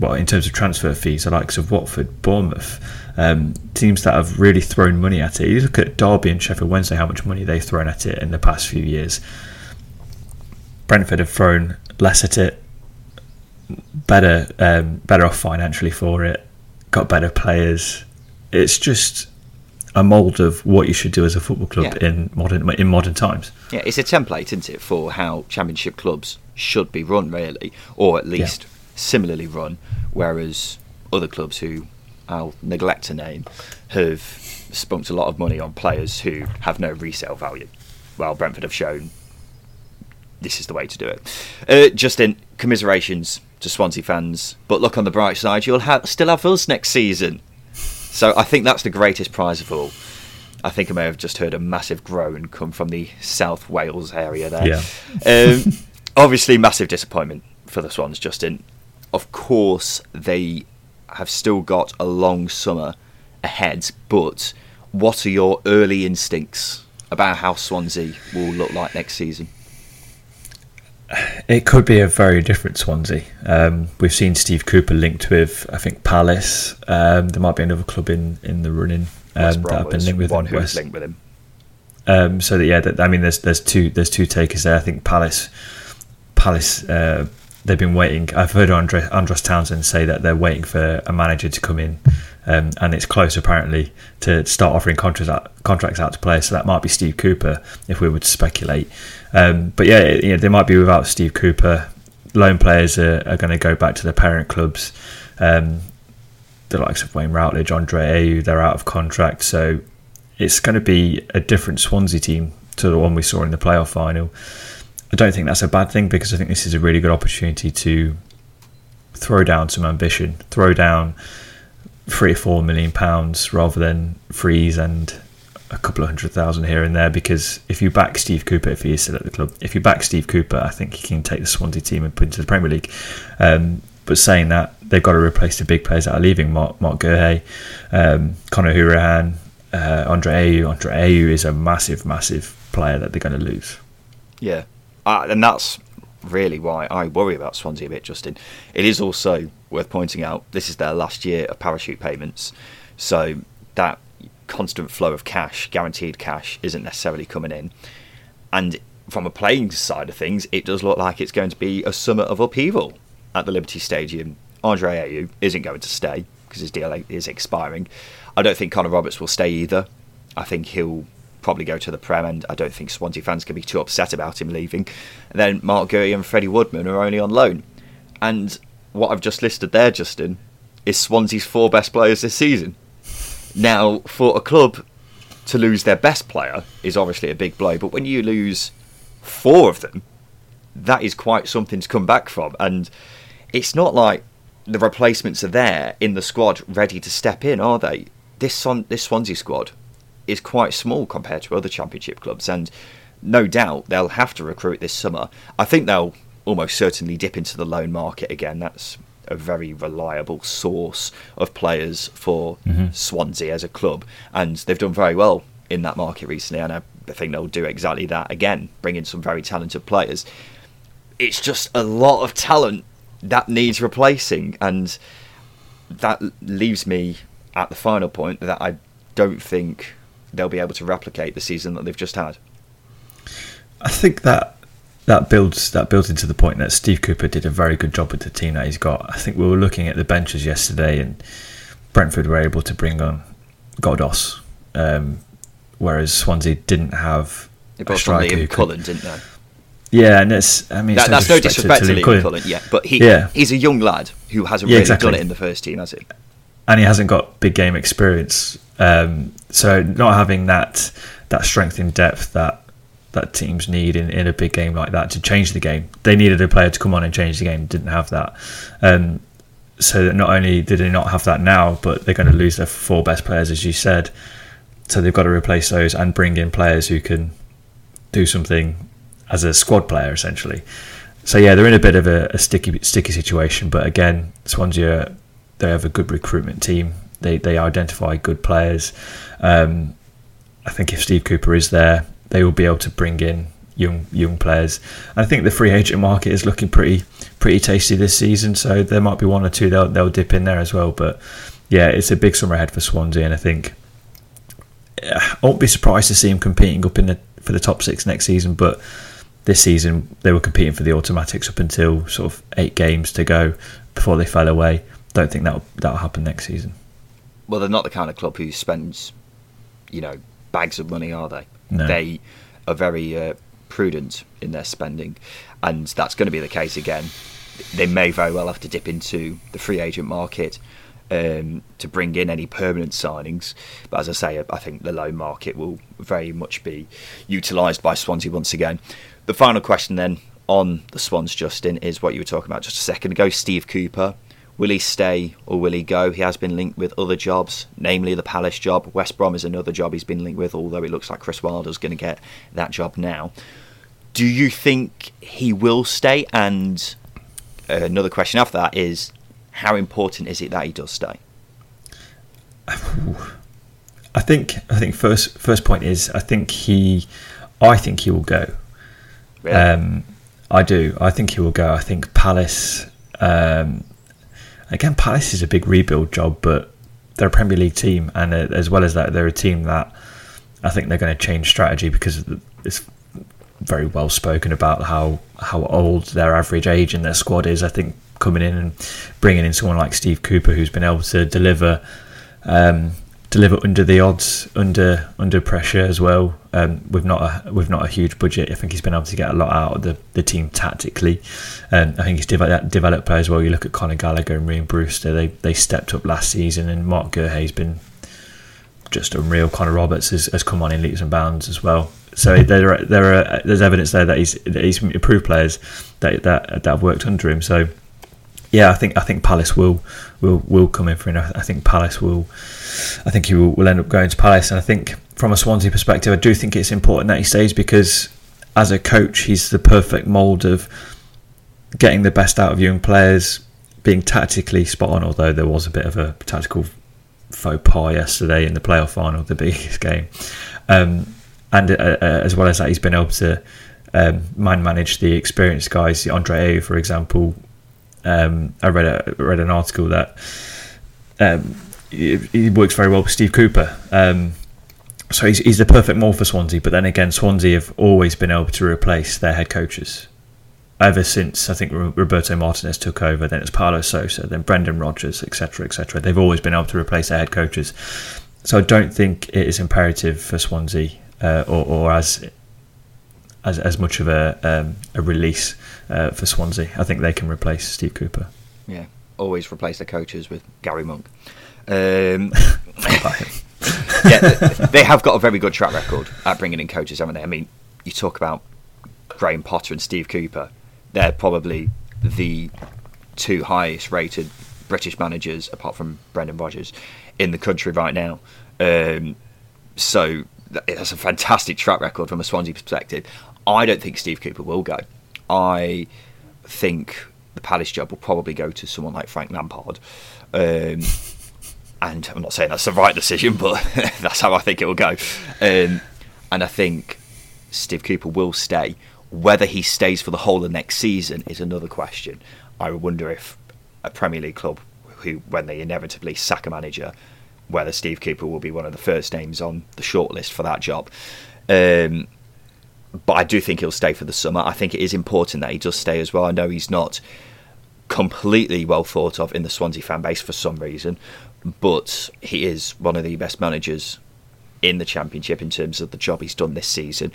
well, in terms of transfer fees, the likes of Watford, Bournemouth, um, teams that have really thrown money at it. You look at Derby and Sheffield Wednesday, how much money they've thrown at it in the past few years. Brentford have thrown less at it, better, um, better off financially for it, got better players. It's just a mould of what you should do as a football club Yeah. in modern in modern times. Yeah, it's a template, isn't it, for how Championship clubs should be run, really, or at least similarly run. Whereas other clubs who I'll neglect to name have spunked a lot of money on players who have no resale value. Well, Brentford have shown this is the way to do it. Uh, Justin, commiserations to Swansea fans, but look on the bright side, you'll ha- still have us next season. So I think that's the greatest prize of all. I think I may have just heard a massive groan come from the South Wales area there. Yeah. Um, obviously, massive disappointment for the Swans, Justin. Of course, they have still got a long summer ahead, but what are your early instincts about how Swansea will look like next season? It could be a very different Swansea. Um, we've seen Steve Cooper linked with, I think, Palace. Um, there might be another club in, in the running um, that have been linked with one him. West- linked with him. Um, so that, yeah, that, I mean, there's there's two there's two takers there. I think Palace, Palace, uh, they've been waiting. I've heard Andre, Andros Townsend say that they're waiting for a manager to come in, um, and it's close apparently to start offering contracts out, contracts out to players. So that might be Steve Cooper if we were to speculate. Um, but yeah, you know, they might be without Steve Cooper. Loan players are, are going to go back to their parent clubs. Um, the likes of Wayne Routledge, Andre Ayew, they're out of contract. So it's going to be a different Swansea team to the one we saw in the playoff final. I don't think that's a bad thing because I think this is a really good opportunity to throw down some ambition, throw down three or four million pounds rather than freeze and a couple of hundred thousand here and there. Because if you back Steve Cooper, if he is still at the club, if you back Steve Cooper, I think he can take the Swansea team and put into the Premier League. Um, but saying that, they've got to replace the big players that are leaving. Mark, Mark Guéhi, um, Conor Hourihane, uh, Andre Ayew. Andre Ayew is a massive, massive player that they're going to lose. Yeah, uh, and that's really why I worry about Swansea a bit, Justin. It is also worth pointing out this is their last year of parachute payments, so that constant flow of cash, guaranteed cash, isn't necessarily coming in. And from a playing side of things, it does look like it's going to be a summer of upheaval at the Liberty Stadium. Andre Ayew isn't going to stay because his deal is expiring. I don't think Connor Roberts will stay either. I think he'll probably go to the Prem, and I don't think Swansea fans can be too upset about him leaving. And then Mark Guéhi and Freddie Woodman are only on loan. And what I've just listed there, Justin, is Swansea's four best players this season. Now, for a club to lose their best player is obviously a big blow, but when you lose four of them, that is quite something to come back from. And it's not like the replacements are there in the squad ready to step in, are they? This Swan- this Swansea squad is quite small compared to other Championship clubs, and no doubt they'll have to recruit this summer. I think they'll almost certainly dip into the loan market again. That's a very reliable source of players for mm-hmm. Swansea as a club, and they've done very well in that market recently. And I think they'll do exactly that again, bring in some very talented players. It's just a lot of talent that needs replacing, and that leaves me at the final point that I don't think they'll be able to replicate the season that they've just had. I think that that builds that builds into the point that Steve Cooper did a very good job with the team that he's got. I think we were looking at the benches yesterday, and Brentford were able to bring on Godos, um, whereas Swansea didn't have They a brought on striker who Liam Cullen, didn't they? Yeah, and it's I mean That, it's that's no disrespect to, Liam Liam Cullen, yeah, but he Yeah. he's a young lad who hasn't Yeah, really exactly. done it in the first team, has he? And he hasn't got big game experience. Um, so not having that that strength in depth that that teams need in, in a big game like that to change the game. They needed a player to come on and change the game. Didn't have that. Um, so that not only did they not have that now, but they're going to lose their four best players, as you said. So they've got to replace those and bring in players who can do something as a squad player, essentially. So yeah, they're in a bit of a, a sticky sticky situation. But again, Swansea they have a good recruitment team. They they identify good players. Um, I think if Steve Cooper is there, they will be able to bring in young young players. I think the free agent market is looking pretty pretty tasty this season. So there might be one or two they'll they'll dip in there as well. But yeah, it's a big summer ahead for Swansea, and I think I won't be surprised to see them competing up in the for the top six next season. But this season they were competing for the automatics up until sort of eight games to go before they fell away. Don't think that that'll happen next season. Well, they're not the kind of club who spends, you know, bags of money, are they? No. They are very uh, prudent in their spending, and that's going to be the case again. They may very well have to dip into the free agent market um, to bring in any permanent signings. But as I say, I think the loan market will very much be utilised by Swansea once again. The final question then on the Swans, Justin, is what you were talking about just a second ago. Steve Cooper. Will he stay or will he go? He has been linked with other jobs, namely the Palace job. West Brom is another job he's been linked with, although it looks like Chris Wilder's going to get that job now. Do you think he will stay? And another question after that is how important is it that he does stay? I think I think first first point is I think he I think he will go. Really? Um, I do. I think he will go. I think Palace. Um, again, Palace is a big rebuild job, but they're a Premier League team, and uh, as well as that, they're a team that I think they're going to change strategy because it's very well spoken about how how old their average age in their squad is. I think coming in and bringing in someone like Steve Cooper, who's been able to deliver um, deliver under the odds, under under pressure as well. Um, with not a with not a huge budget, I think he's been able to get a lot out of the, the team tactically. Um, I think he's developed developed players well. You look at Conor Gallagher and Rhian Brewster; they they stepped up last season, and Mark Guéhi's been just unreal. Connor Roberts has, has come on in leaps and bounds as well. So there are, there are there's evidence there that he's that he's improved players that that that have worked under him. So yeah, I think I think Palace will will will come in for him. I think Palace will. I think he will, will end up going to Palace, and I think from a Swansea perspective, I do think it's important that he stays because as a coach, he's the perfect mould of getting the best out of young players, being tactically spot on. Although there was a bit of a tactical faux pas yesterday in the playoff final, the biggest game, um, and uh, uh, as well as that, he's been able to um, man manage the experienced guys. Andre Ayew, for example, um, I read a read an article that um, works very well with Steve Cooper. Um, so he's, he's the perfect mold for Swansea. But then again, Swansea have always been able to replace their head coaches ever since I think Roberto Martinez took over. Then it's Paulo Sousa, then Brendan Rodgers, etc., etc. They've always been able to replace their head coaches. So I don't think it is imperative for Swansea uh, or, or as as as much of a um, a release uh, for Swansea. I think they can replace Steve Cooper. Yeah, always replace the coaches with Gary Monk. Um, yeah, they have got a very good track record at bringing in coaches, haven't they? I mean, you talk about Graham Potter and Steve Cooper. They're probably the two highest rated British managers, apart from Brendan Rodgers, in the country right now. Um, so that's a fantastic track record from a Swansea perspective. I don't think Steve Cooper will go. I think the Palace job will probably go to someone like Frank Lampard. Um, and I'm not saying that's the right decision, but that's how I think it will go. Um, and I think Steve Cooper will stay. Whether he stays for the whole of next season is another question. I wonder if a Premier League club, who when they inevitably sack a manager, whether Steve Cooper will be one of the first names on the shortlist for that job. Um, but I do think he'll stay for the summer. I think it is important that he does stay as well. I know he's not completely well thought of in the Swansea fan base for some reason, but he is one of the best managers in the Championship in terms of the job he's done this season.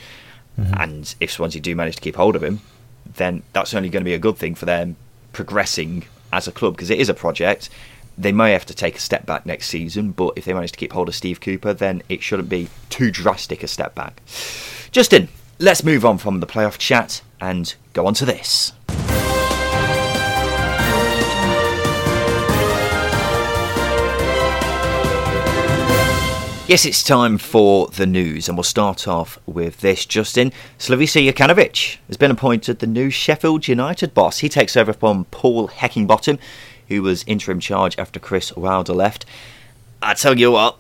Mm-hmm. And if Swansea do manage to keep hold of him, then that's only going to be a good thing for them progressing as a club because it is a project. They may have to take a step back next season, but if they manage to keep hold of Steve Cooper, then it shouldn't be too drastic a step back. Justin, let's move on from the playoff chat and go on to this. Yes, it's time for the news, and we'll start off with this. Justin Slavisa Jokanovic has been appointed the new Sheffield United boss. He takes over from Paul Heckingbottom, who was interim charge after Chris Wilder left. I tell you what,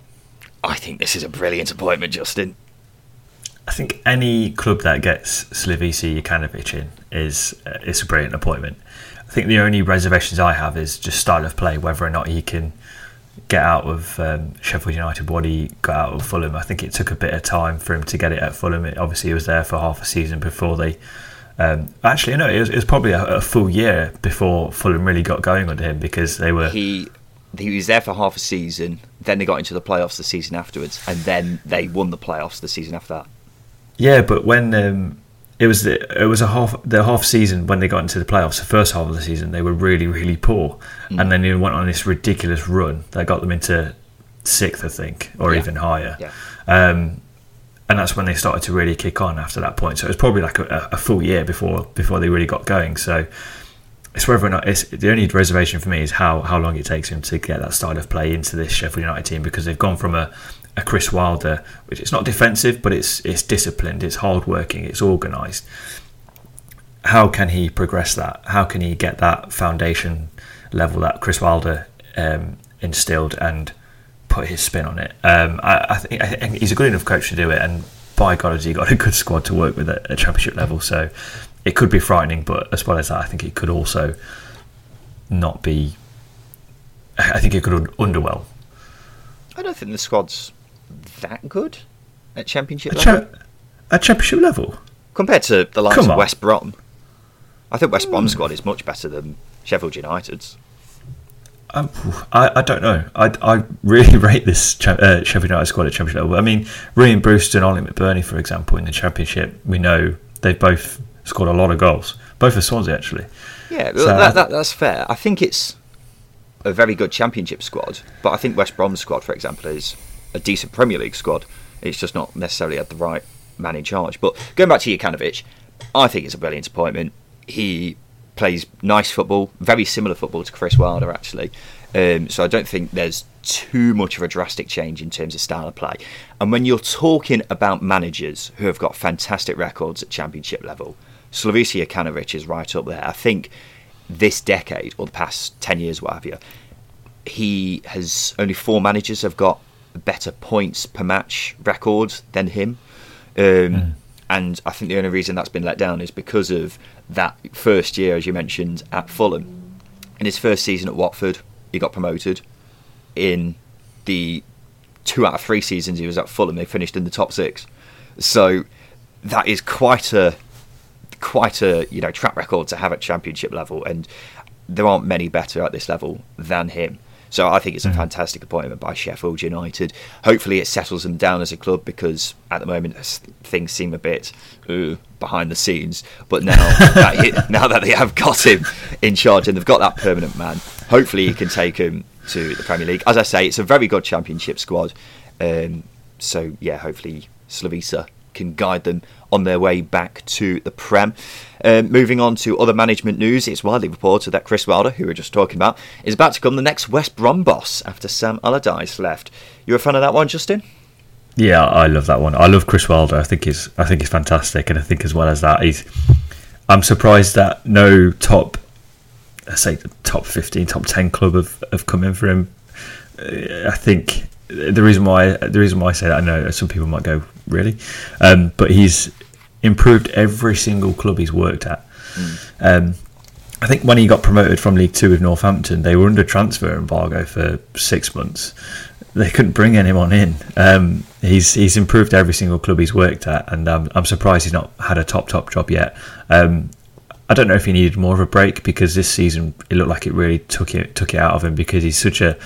I think this is a brilliant appointment, Justin. I think any club that gets Slavisa Jokanovic in is uh, it's a brilliant appointment. I think the only reservations I have is just style of play, whether or not he can get out of um, Sheffield United what he got out of Fulham. I think it took a bit of time for him to get it at Fulham. It, obviously, he was there for half a season before they. Um, actually, no, it was, it was probably a, a, full year before Fulham really got going under him because they were. He he was there for half a season. Then they got into the playoffs the season afterwards, and then they won the playoffs the season after that. Yeah, but when um, it was the, it was a half the half season when they got into the playoffs. The first half of the season, they were really really poor, mm. and then they went on this ridiculous run that got them into sixth, I think, or yeah. even higher. Yeah. Um, and that's when they started to really kick on after that point. So it was probably like a, a full year before before they really got going. So it's whether or not it's the only reservation for me is how how long it takes him to get that style of play into this Sheffield United team because they've gone from a a Chris Wilder, which it's not defensive, but it's it's disciplined, it's hardworking, it's organised. How can he progress that? How can he get that foundation level that Chris Wilder um, instilled and put his spin on it? Um, I, I, think, I, think, he's a good enough coach to do it, and by God, has he got a good squad to work with at, at championship level. So it could be frightening, but as well as that, I think it could also not be. I think it could underwhelm. I don't think the squad's that good at championship at level. Cha- at championship level compared to the likes of West Brom. I think West Brom's mm. squad is much better than Sheffield United's. Um, I, I don't know. I, I really rate this cha- uh, Sheffield United squad at championship level. I mean, Rhian Brewster and Oli McBurnie, for example, in the championship, we know they've both scored a lot of goals. Both for Swansea, actually. Yeah, so that, that, that's fair. I think it's a very good championship squad, but I think West Brom's squad, for example, is a decent Premier League squad. It's just not necessarily had the right man in charge. But going back to Jokanovic, I think it's a brilliant appointment. He plays nice football, very similar football to Chris Wilder, actually. Um, so I don't think there's too much of a drastic change in terms of style of play. And when you're talking about managers who have got fantastic records at championship level, Slavisa Jokanovic is right up there. I think this decade, or the past 10 years, what have you, he has only four managers have got better points per match record than him. Um, mm. And I think the only reason that's been let down is because of that first year, as you mentioned, at Fulham. In his first season at Watford, he got promoted. In the two out of three seasons he was at Fulham, they finished in the top six. So that is quite a quite a you know track record to have at championship level, and there aren't many better at this level than him. So I think it's a mm. fantastic appointment by Sheffield United. Hopefully, it settles them down as a club because at the moment things seem a bit uh, behind the scenes. But now, that he, now that they have got him in charge and they've got that permanent man, hopefully he can take him to the Premier League. As I say, it's a very good Championship squad. Um, so yeah, hopefully Slavisa can guide them on their way back to the Prem. Um, moving on to other management news, it's widely reported that Chris Wilder, who we are just talking about, is about to become the next West Brom boss after Sam Allardyce left. You're a fan of that one, Justin? Yeah, I love that one. I love Chris Wilder. I think he's I think he's fantastic, and I think as well as that, he's. I'm surprised that no top, I say top 15, top 10 club have, have come in for him. Uh, I think the reason why the reason why I say that I know some people might go really, um, but he's improved every single club he's worked at. Mm. Um, I think when he got promoted from League Two with Northampton, they were under transfer embargo for six months. They couldn't bring anyone in. Um, he's he's improved every single club he's worked at, and um, I'm surprised he's not had a top top job yet. Um, I don't know if he needed more of a break because this season it looked like it really took it took it out of him because he's such a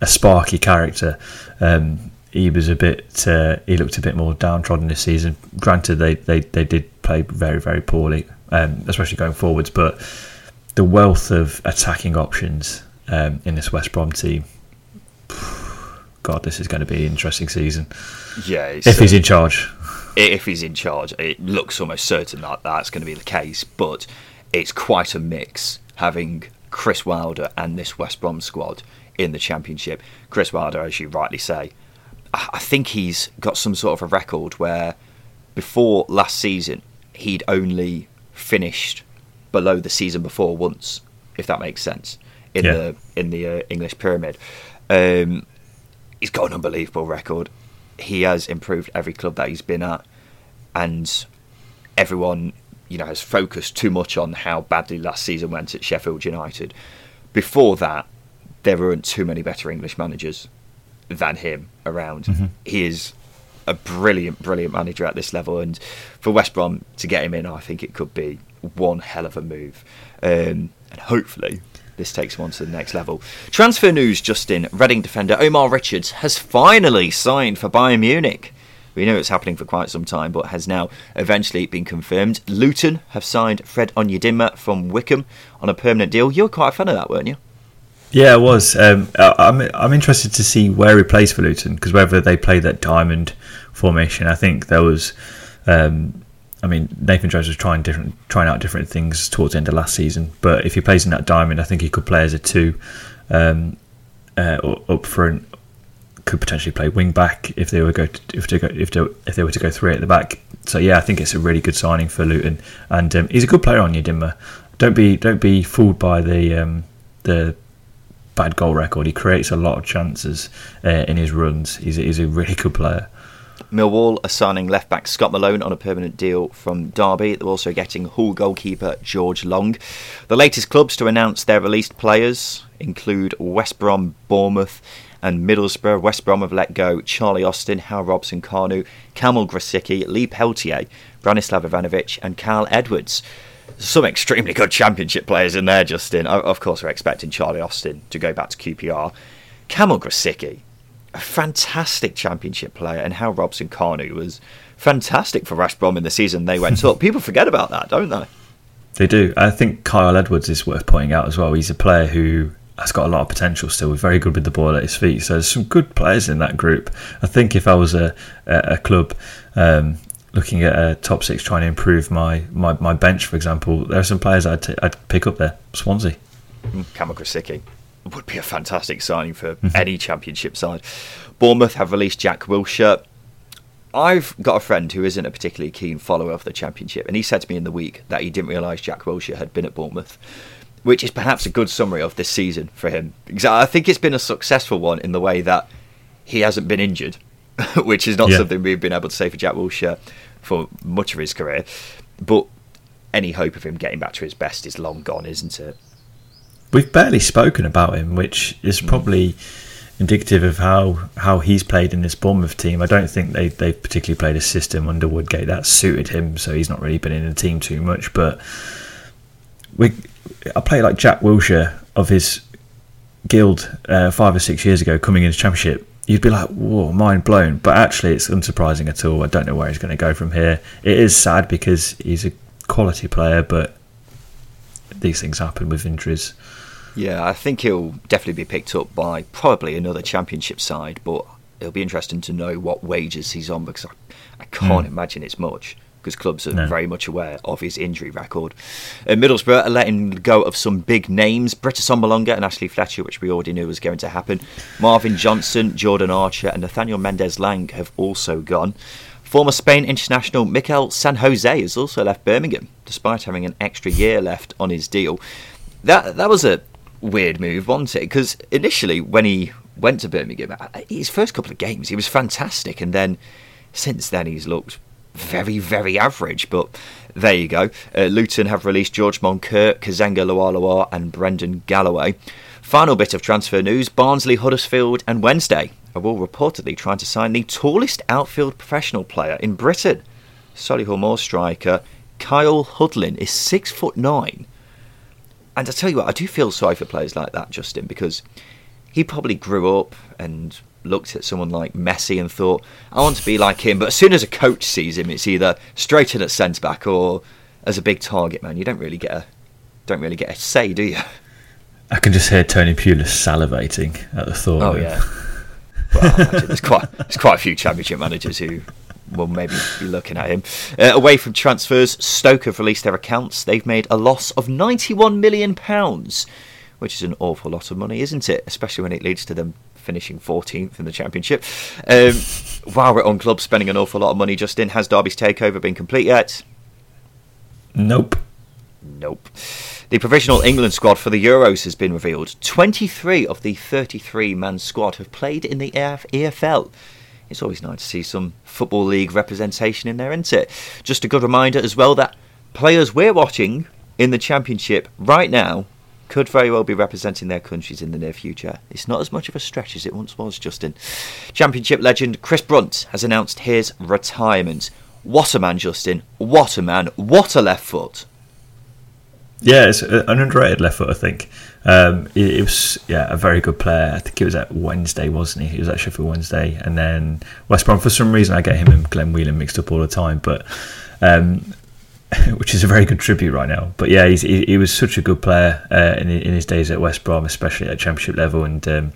a sparky character. Um, he was a bit. Uh, he looked a bit more downtrodden this season. Granted, they they, they did play very very poorly, um, especially going forwards. But the wealth of attacking options um, in this West Brom team. God, this is going to be an interesting season. Yeah, if he's in charge. If he's in charge, it looks almost certain that that's going to be the case. But it's quite a mix having Chris Wilder and this West Brom squad in the Championship. Chris Wilder, as you rightly say, I think he's got some sort of a record where before last season he'd only finished below the season before once, if that makes sense, in yeah. the in the uh, English pyramid. Um, he's got an unbelievable record. He has improved every club that he's been at. and everyone, you know, has focused too much on how badly last season went at Sheffield United. Before that, there weren't too many better English managers than him around. Mm-hmm. He is a brilliant, brilliant manager at this level, and for West Brom to get him in, I think it could be one hell of a move, um, and hopefully. This takes him on to the next level. Transfer news, Justin. Reading defender Omar Richards has finally signed for Bayern Munich. We know it's happening for quite some time, but has now eventually been confirmed. Luton have signed Fred Onyedinma from Wycombe on a permanent deal. You were quite a fan of that, weren't you? Yeah, it was. Um, I'm I'm interested to see where he plays for Luton because whether they play that diamond formation, I think there was. Um, I mean, Nathan Jones was trying different, trying out different things towards the end of last season. But if he plays in that diamond, I think he could play as a two, um, uh, up front. Could potentially play wing back if they were go to, if go, if they, if they were to go three at the back. So yeah, I think it's a really good signing for Luton, and um, he's a good player Onyedinma. Don't be don't be fooled by the um, the bad goal record. He creates a lot of chances uh, in his runs. He's, he's a really good player. Millwall are signing left back Scott Malone on a permanent deal from Derby. They're also getting Hull goalkeeper George Long. The latest clubs to announce their released players include West Brom, Bournemouth, and Middlesbrough. West Brom have let go Charlie Austin, Hal Robson-Kanu, Kamil Grosicki, Lee Peltier, Branislav Ivanovic, and Kyle Edwards some extremely good championship players in there, Justin. Of course, we're expecting Charlie Austin to go back to QPR. Kamil Grosicki, a fantastic championship player, and Hal Robson-Kanu was fantastic for West Brom in the season they went up. People forget about that, don't they? They do. I think Kyle Edwards is worth pointing out as well. He's a player who has got a lot of potential still. Very good with the ball at his feet. So there's some good players in that group. I think if I was a a, a club um, looking at a top six, trying to improve my, my, my bench, for example, there are some players I'd, t- I'd pick up there. Swansea. Mm, Kamil Grosicki would be a fantastic signing for mm-hmm. any championship side. Bournemouth have released Jack Wilshere. I've got a friend who isn't a particularly keen follower of the championship, and he said to me in the week that he didn't realise Jack Wilshere had been at Bournemouth, which is perhaps a good summary of this season for him. I think it's been a successful one in the way that he hasn't been injured, which is not yeah. something we've been able to say for Jack Wilshere for much of his career. But any hope of him getting back to his best is long gone, isn't it? We've barely spoken about him, which is hmm. probably indicative of how, how he's played in this Bournemouth team. I don't think they they particularly played a system under Woodgate that suited him, so he's not really been in the team too much. But we, I play like Jack Wilshere of his guild uh, five or six years ago, coming into Championship you'd be like, whoa, mind blown. But actually, it's unsurprising at all. I don't know where he's going to go from here. It is sad because he's a quality player, but these things happen with injuries. Yeah, I think he'll definitely be picked up by probably another championship side, but it'll be interesting to know what wages he's on because I, I can't mm. imagine it's much because clubs are no. very much aware of his injury record. Uh, Middlesbrough are letting go of some big names Britt Assombalonga and Ashley Fletcher, which we already knew was going to happen. Marvin Johnson, Jordan Archer, and Nathaniel Mendez-Laing have also gone. Former Spain international Mikel San Jose has also left Birmingham, despite having an extra year left on his deal. That that was a weird move, wasn't it? Because initially, when he went to Birmingham, uh, his first couple of games, he was fantastic, and then since then he's looked very, very average. But there you go. Uh, Luton have released George Moncur, Kazenga Lualua, and Brendan Galloway. Final bit of transfer news Barnsley, Huddersfield, and Wednesday are all reportedly trying to sign the tallest outfield professional player in Britain. Solihull Moors striker Kyle Hudlin is six foot nine. And I tell you what, I do feel sorry for players like that, Justin, because he probably grew up and looked at someone like Messi and thought, I want to be like him. But as soon as a coach sees him, it's either straight in at centre back or as a big target man. You don't really get a don't really get a say, do you? I can just hear Tony Pulis salivating at the thought. Oh yeah. well, there's quite there's quite a few championship managers who will maybe be looking at him. Uh, away from transfers, Stoke have released their accounts. They've made a loss of 91 million pounds, which is an awful lot of money, isn't it? Especially when it leads to them finishing 14th in the championship. Um, while we're on club spending an awful lot of money, Justin, has Derby's takeover been complete yet? Nope. Nope. The provisional England squad for the Euros has been revealed. 23 of the 33 man squad have played in the EFL it's always nice to see some Football League representation in there, isn't it? Just a good reminder as well that players we're watching in the Championship right now could very well be representing their countries in the near future. It's not as much of a stretch as it once was, Justin. Championship legend Chris Brunt has announced his retirement. What a man, Justin. What a man. What a left foot. Yeah, it's an underrated left foot, I think. Um, it, it, was yeah a very good player. I think it was at Wednesday, wasn't he? He was at Sheffield Wednesday, and then West Brom. For some reason, I get him and Glenn Whelan mixed up all the time, but um, which is a very good tribute right now. But yeah, he, he, was such a good player uh, in, in his days at West Brom, especially at Championship level. And um,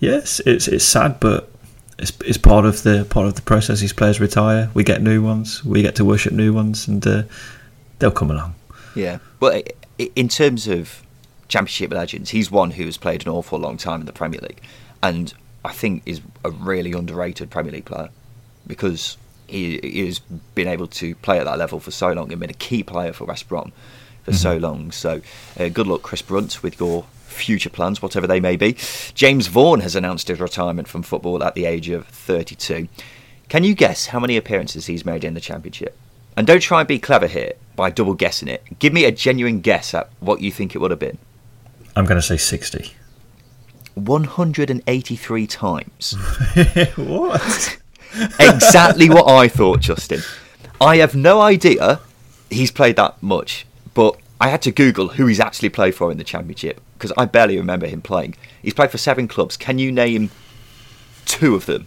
yes, it's it's sad, but it's, it's part of the part of the process. These players retire, we get new ones, we get to worship new ones, and uh, they'll come along. Yeah. Well, in terms of Championship legends, he's one who has played an awful long time in the Premier League, and I think is a really underrated Premier League player because he, he has been able to play at that level for so long and been a key player for West Brom for mm-hmm. so long. So, uh, good luck, Chris Brunt, with your future plans, whatever they may be. James Vaughan has announced his retirement from football at the age of 32. Can you guess how many appearances he's made in the Championship? And don't try and be clever here by double guessing it. Give me a genuine guess at what you think it would have been. I'm going to say 60. 183 times. what? Exactly what I thought, Justin. I have no idea he's played that much, but I had to Google who he's actually played for in the Championship because I barely remember him playing. He's played for seven clubs. Can you name two of them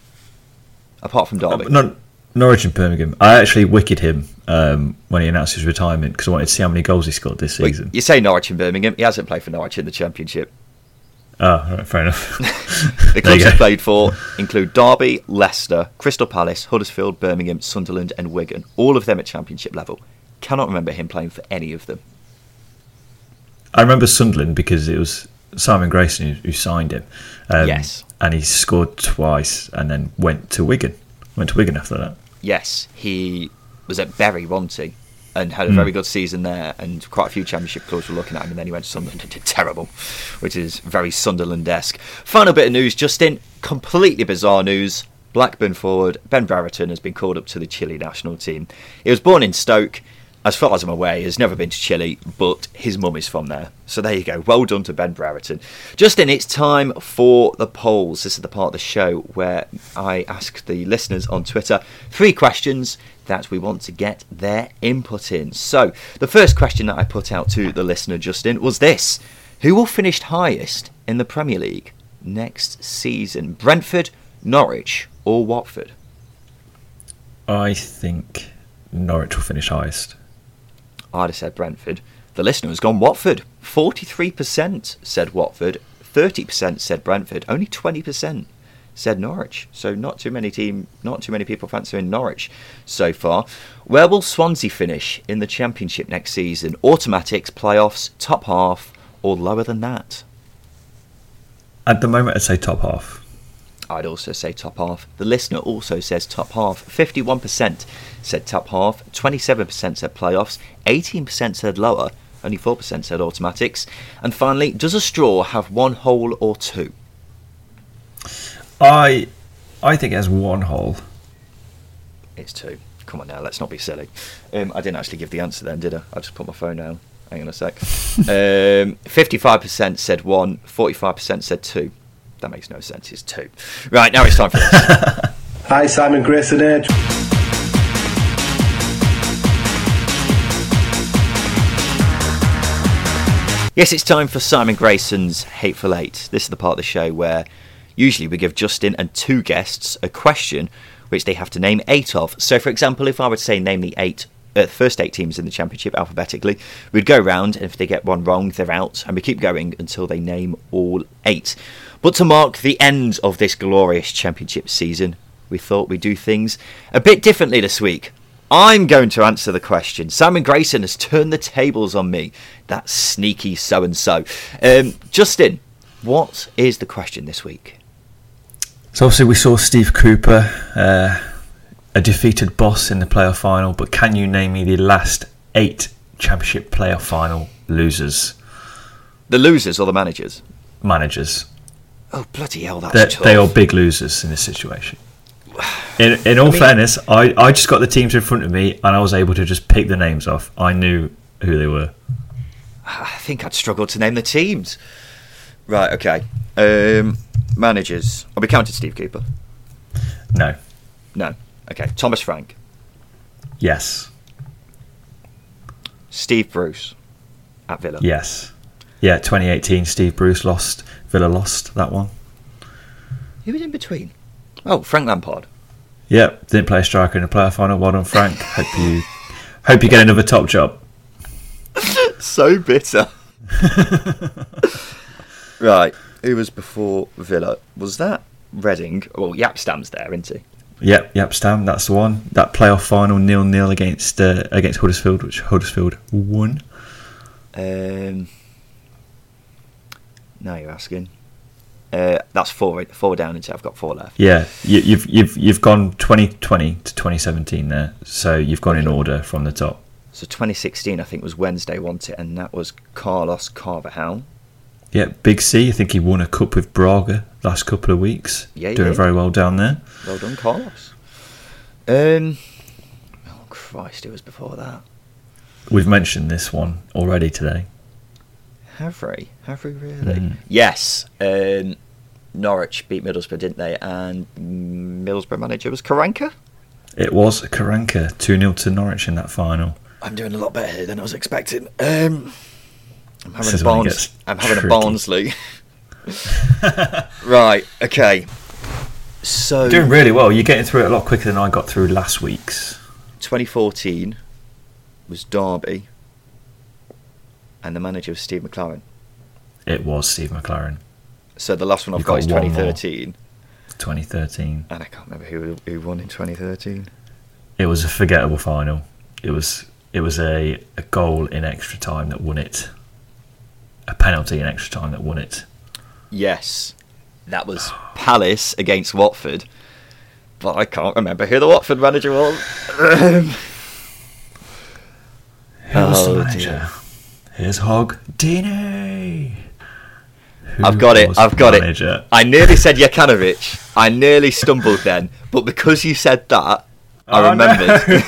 apart from Derby? Uh, no, Norwich and Birmingham. I actually wicked him um, when he announced his retirement because I wanted to see how many goals he scored this season. you say Norwich and Birmingham. He hasn't played for Norwich in the Championship. Oh, right, fair enough. the clubs he played for include Derby, Leicester, Crystal Palace, Huddersfield, Birmingham, Sunderland, and Wigan. All of them at Championship level. Cannot remember him playing for any of them. I remember Sunderland because it was Simon Grayson who, who signed him. Um, yes. And he scored twice and then went to Wigan. Went to Wigan after that. Yes, he was at Bury wanting and had a very hmm. good season there, and quite a few championship clubs were looking at him, and then he went to Sunderland and did terrible, which is very Sunderland-esque. Final bit of news, Justin, completely bizarre news. Blackburn forward Ben Brereton has been called up to the Chile national team. He was born in Stoke as far as I'm aware, he has never been to Chile, but his mum is from there. So there you go. Well done to Ben Brereton. Justin, it's time for the polls. This is the part of the show where I ask the listeners on Twitter three questions that we want to get their input in. So the first question that I put out to the listener, Justin, was this Who will finish highest in the Premier League next season? Brentford, Norwich, or Watford? I think Norwich will finish highest. I'd have said Brentford. The listener has gone Watford. 43% said Watford, 30% said Brentford, only 20% said Norwich. So not too many team, not too many people fancying Norwich so far. Where will Swansea finish in the Championship next season? Automatics, playoffs, top half, or lower than that? At the moment, I'd say top half. I'd also say top half. The listener also says top half. 51% said top half, 27% said playoffs, 18% said lower, only 4% said automatics. And finally, does a straw have one hole or two? I I think it has one hole. It's two. Come on now, let's not be silly. Um, I didn't actually give the answer then, did I? I just put my phone down. Hang on a sec. um, 55% said one, 45% said two. That makes no sense. It's two. Right, now it's time for this. Hi, Simon Grayson Edge. Yes, it's time for Simon Grayson's Hateful Eight. This is the part of the show where usually we give Justin and two guests a question which they have to name eight of. So, for example, if I were to say name the eight uh, first eight teams in the championship alphabetically, we'd go round, and if they get one wrong, they're out, and we keep going until they name all eight. But to mark the end of this glorious championship season, we thought we'd do things a bit differently this week. I'm going to answer the question. Simon Grayson has turned the tables on me. That sneaky so and so. Justin, what is the question this week? So obviously we saw Steve Cooper, uh, a defeated boss in the playoff final. But can you name me the last eight championship playoff final losers? The losers or the managers? Managers. Oh bloody hell! That's They're, they are big losers in this situation. in, in all I mean, fairness, I, I just got the teams in front of me and I was able to just pick the names off. I knew who they were. I think I'd struggle to name the teams. Right, okay. Um, managers. Are we counted Steve Cooper? No. No. Okay. Thomas Frank. Yes. Steve Bruce at Villa. Yes. Yeah, 2018, Steve Bruce lost. Villa lost that one. Who was in between? Oh, Frank Lampard. Yep, didn't play a striker in the player final. Well done, Frank. hope you hope you get another top job. so bitter. right, who was before Villa? Was that Reading? Well, Jaap Stam's there, isn't he? Yep, Jaap Stam, that's the one. That playoff final nil nil against uh, against Huddersfield, which Huddersfield won. Um, now you're asking. Uh, that's four four down into. I've got four left. Yeah, you, you've you've you've gone 2020 to 2017 there, so you've gone in order from the top. So 2016, I think was Wednesday, wasn't it? And that was Carlos Carvalhal. Yeah, Big C. I think he won a cup with Braga last couple of weeks. Yeah, doing very well down there. Well done, Carlos. Um, oh Christ, it was before that. We've mentioned this one already today. Have we? Have we really? Mm. Yes. Um, Norwich beat Middlesbrough, didn't they? And Middlesbrough manager was Karanka? It was Karanka, 2 0 to Norwich in that final. I'm doing a lot better than I was expecting. Um, I'm having a Barnes. I'm having tricky. a Barnsley. right. Okay. So You're doing really well. You're getting through it a lot quicker than I got through last week's. 2014 was Derby, and the manager was Steve McClaren. It was Steve McClaren. So the last one I've got, got, is 2013. 2013. And I can't remember who who won in 2013. It was a forgettable final. It was it was a, a goal in extra time that won it. A penalty in extra time that won it. Yes, that was Palace against Watford, but I can't remember who the Watford manager was. Um, who was oh, the manager? Dear. Here's Hog Dini. I've got it. I've got manager? it. I nearly said Jokanovic. I nearly stumbled then, but because you said that, I oh, remembered. No.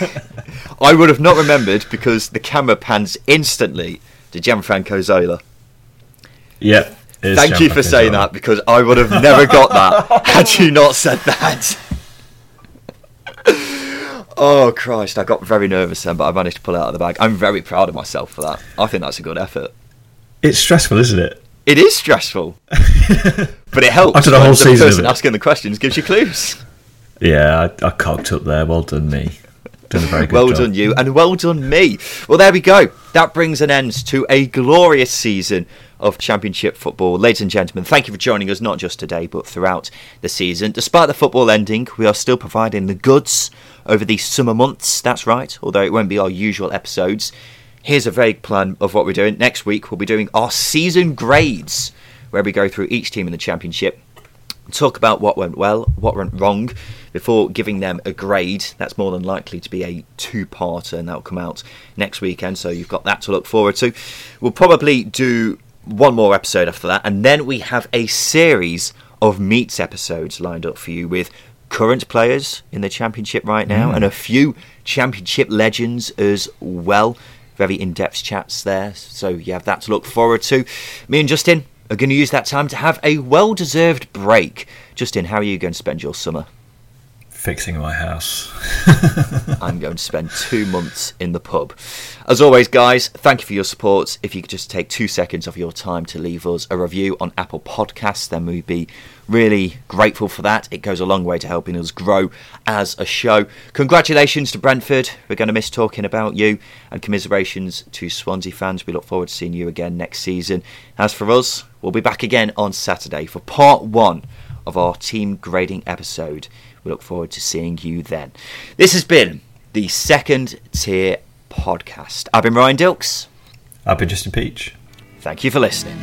I would have not remembered because the camera pans instantly to Gianfranco Zola. Yep. Thank you for saying that because I would have never got that had you not said that. oh Christ! I got very nervous then, but I managed to pull it out of the bag. I'm very proud of myself for that. I think that's a good effort. It's stressful, isn't it? It is stressful, but it helps. After the whole the season, person asking the questions gives you clues. Yeah, I, I cocked up there. Well done, me. Done a very good well job. done, you, and well done, me. Well, there we go. That brings an end to a glorious season of Championship football. Ladies and gentlemen, thank you for joining us, not just today, but throughout the season. Despite the football ending, we are still providing the goods over these summer months. That's right, although it won't be our usual episodes. Here's a vague plan of what we're doing. Next week, we'll be doing our season grades where we go through each team in the championship, talk about what went well, what went wrong, before giving them a grade. That's more than likely to be a two parter, and that'll come out next weekend, so you've got that to look forward to. We'll probably do one more episode after that, and then we have a series of meets episodes lined up for you with current players in the championship right now mm. and a few championship legends as well. Very in depth chats there, so you have that to look forward to. Me and Justin are going to use that time to have a well deserved break. Justin, how are you going to spend your summer? Fixing my house. I'm going to spend two months in the pub. As always, guys, thank you for your support. If you could just take two seconds of your time to leave us a review on Apple Podcasts, then we'd be really grateful for that. It goes a long way to helping us grow as a show. Congratulations to Brentford. We're going to miss talking about you, and commiserations to Swansea fans. We look forward to seeing you again next season. As for us, we'll be back again on Saturday for part one of our team grading episode. We look forward to seeing you then. This has been the second tier podcast. I've been Ryan Dilks. I've been Justin Peach. Thank you for listening.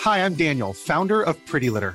Hi, I'm Daniel, founder of Pretty Litter.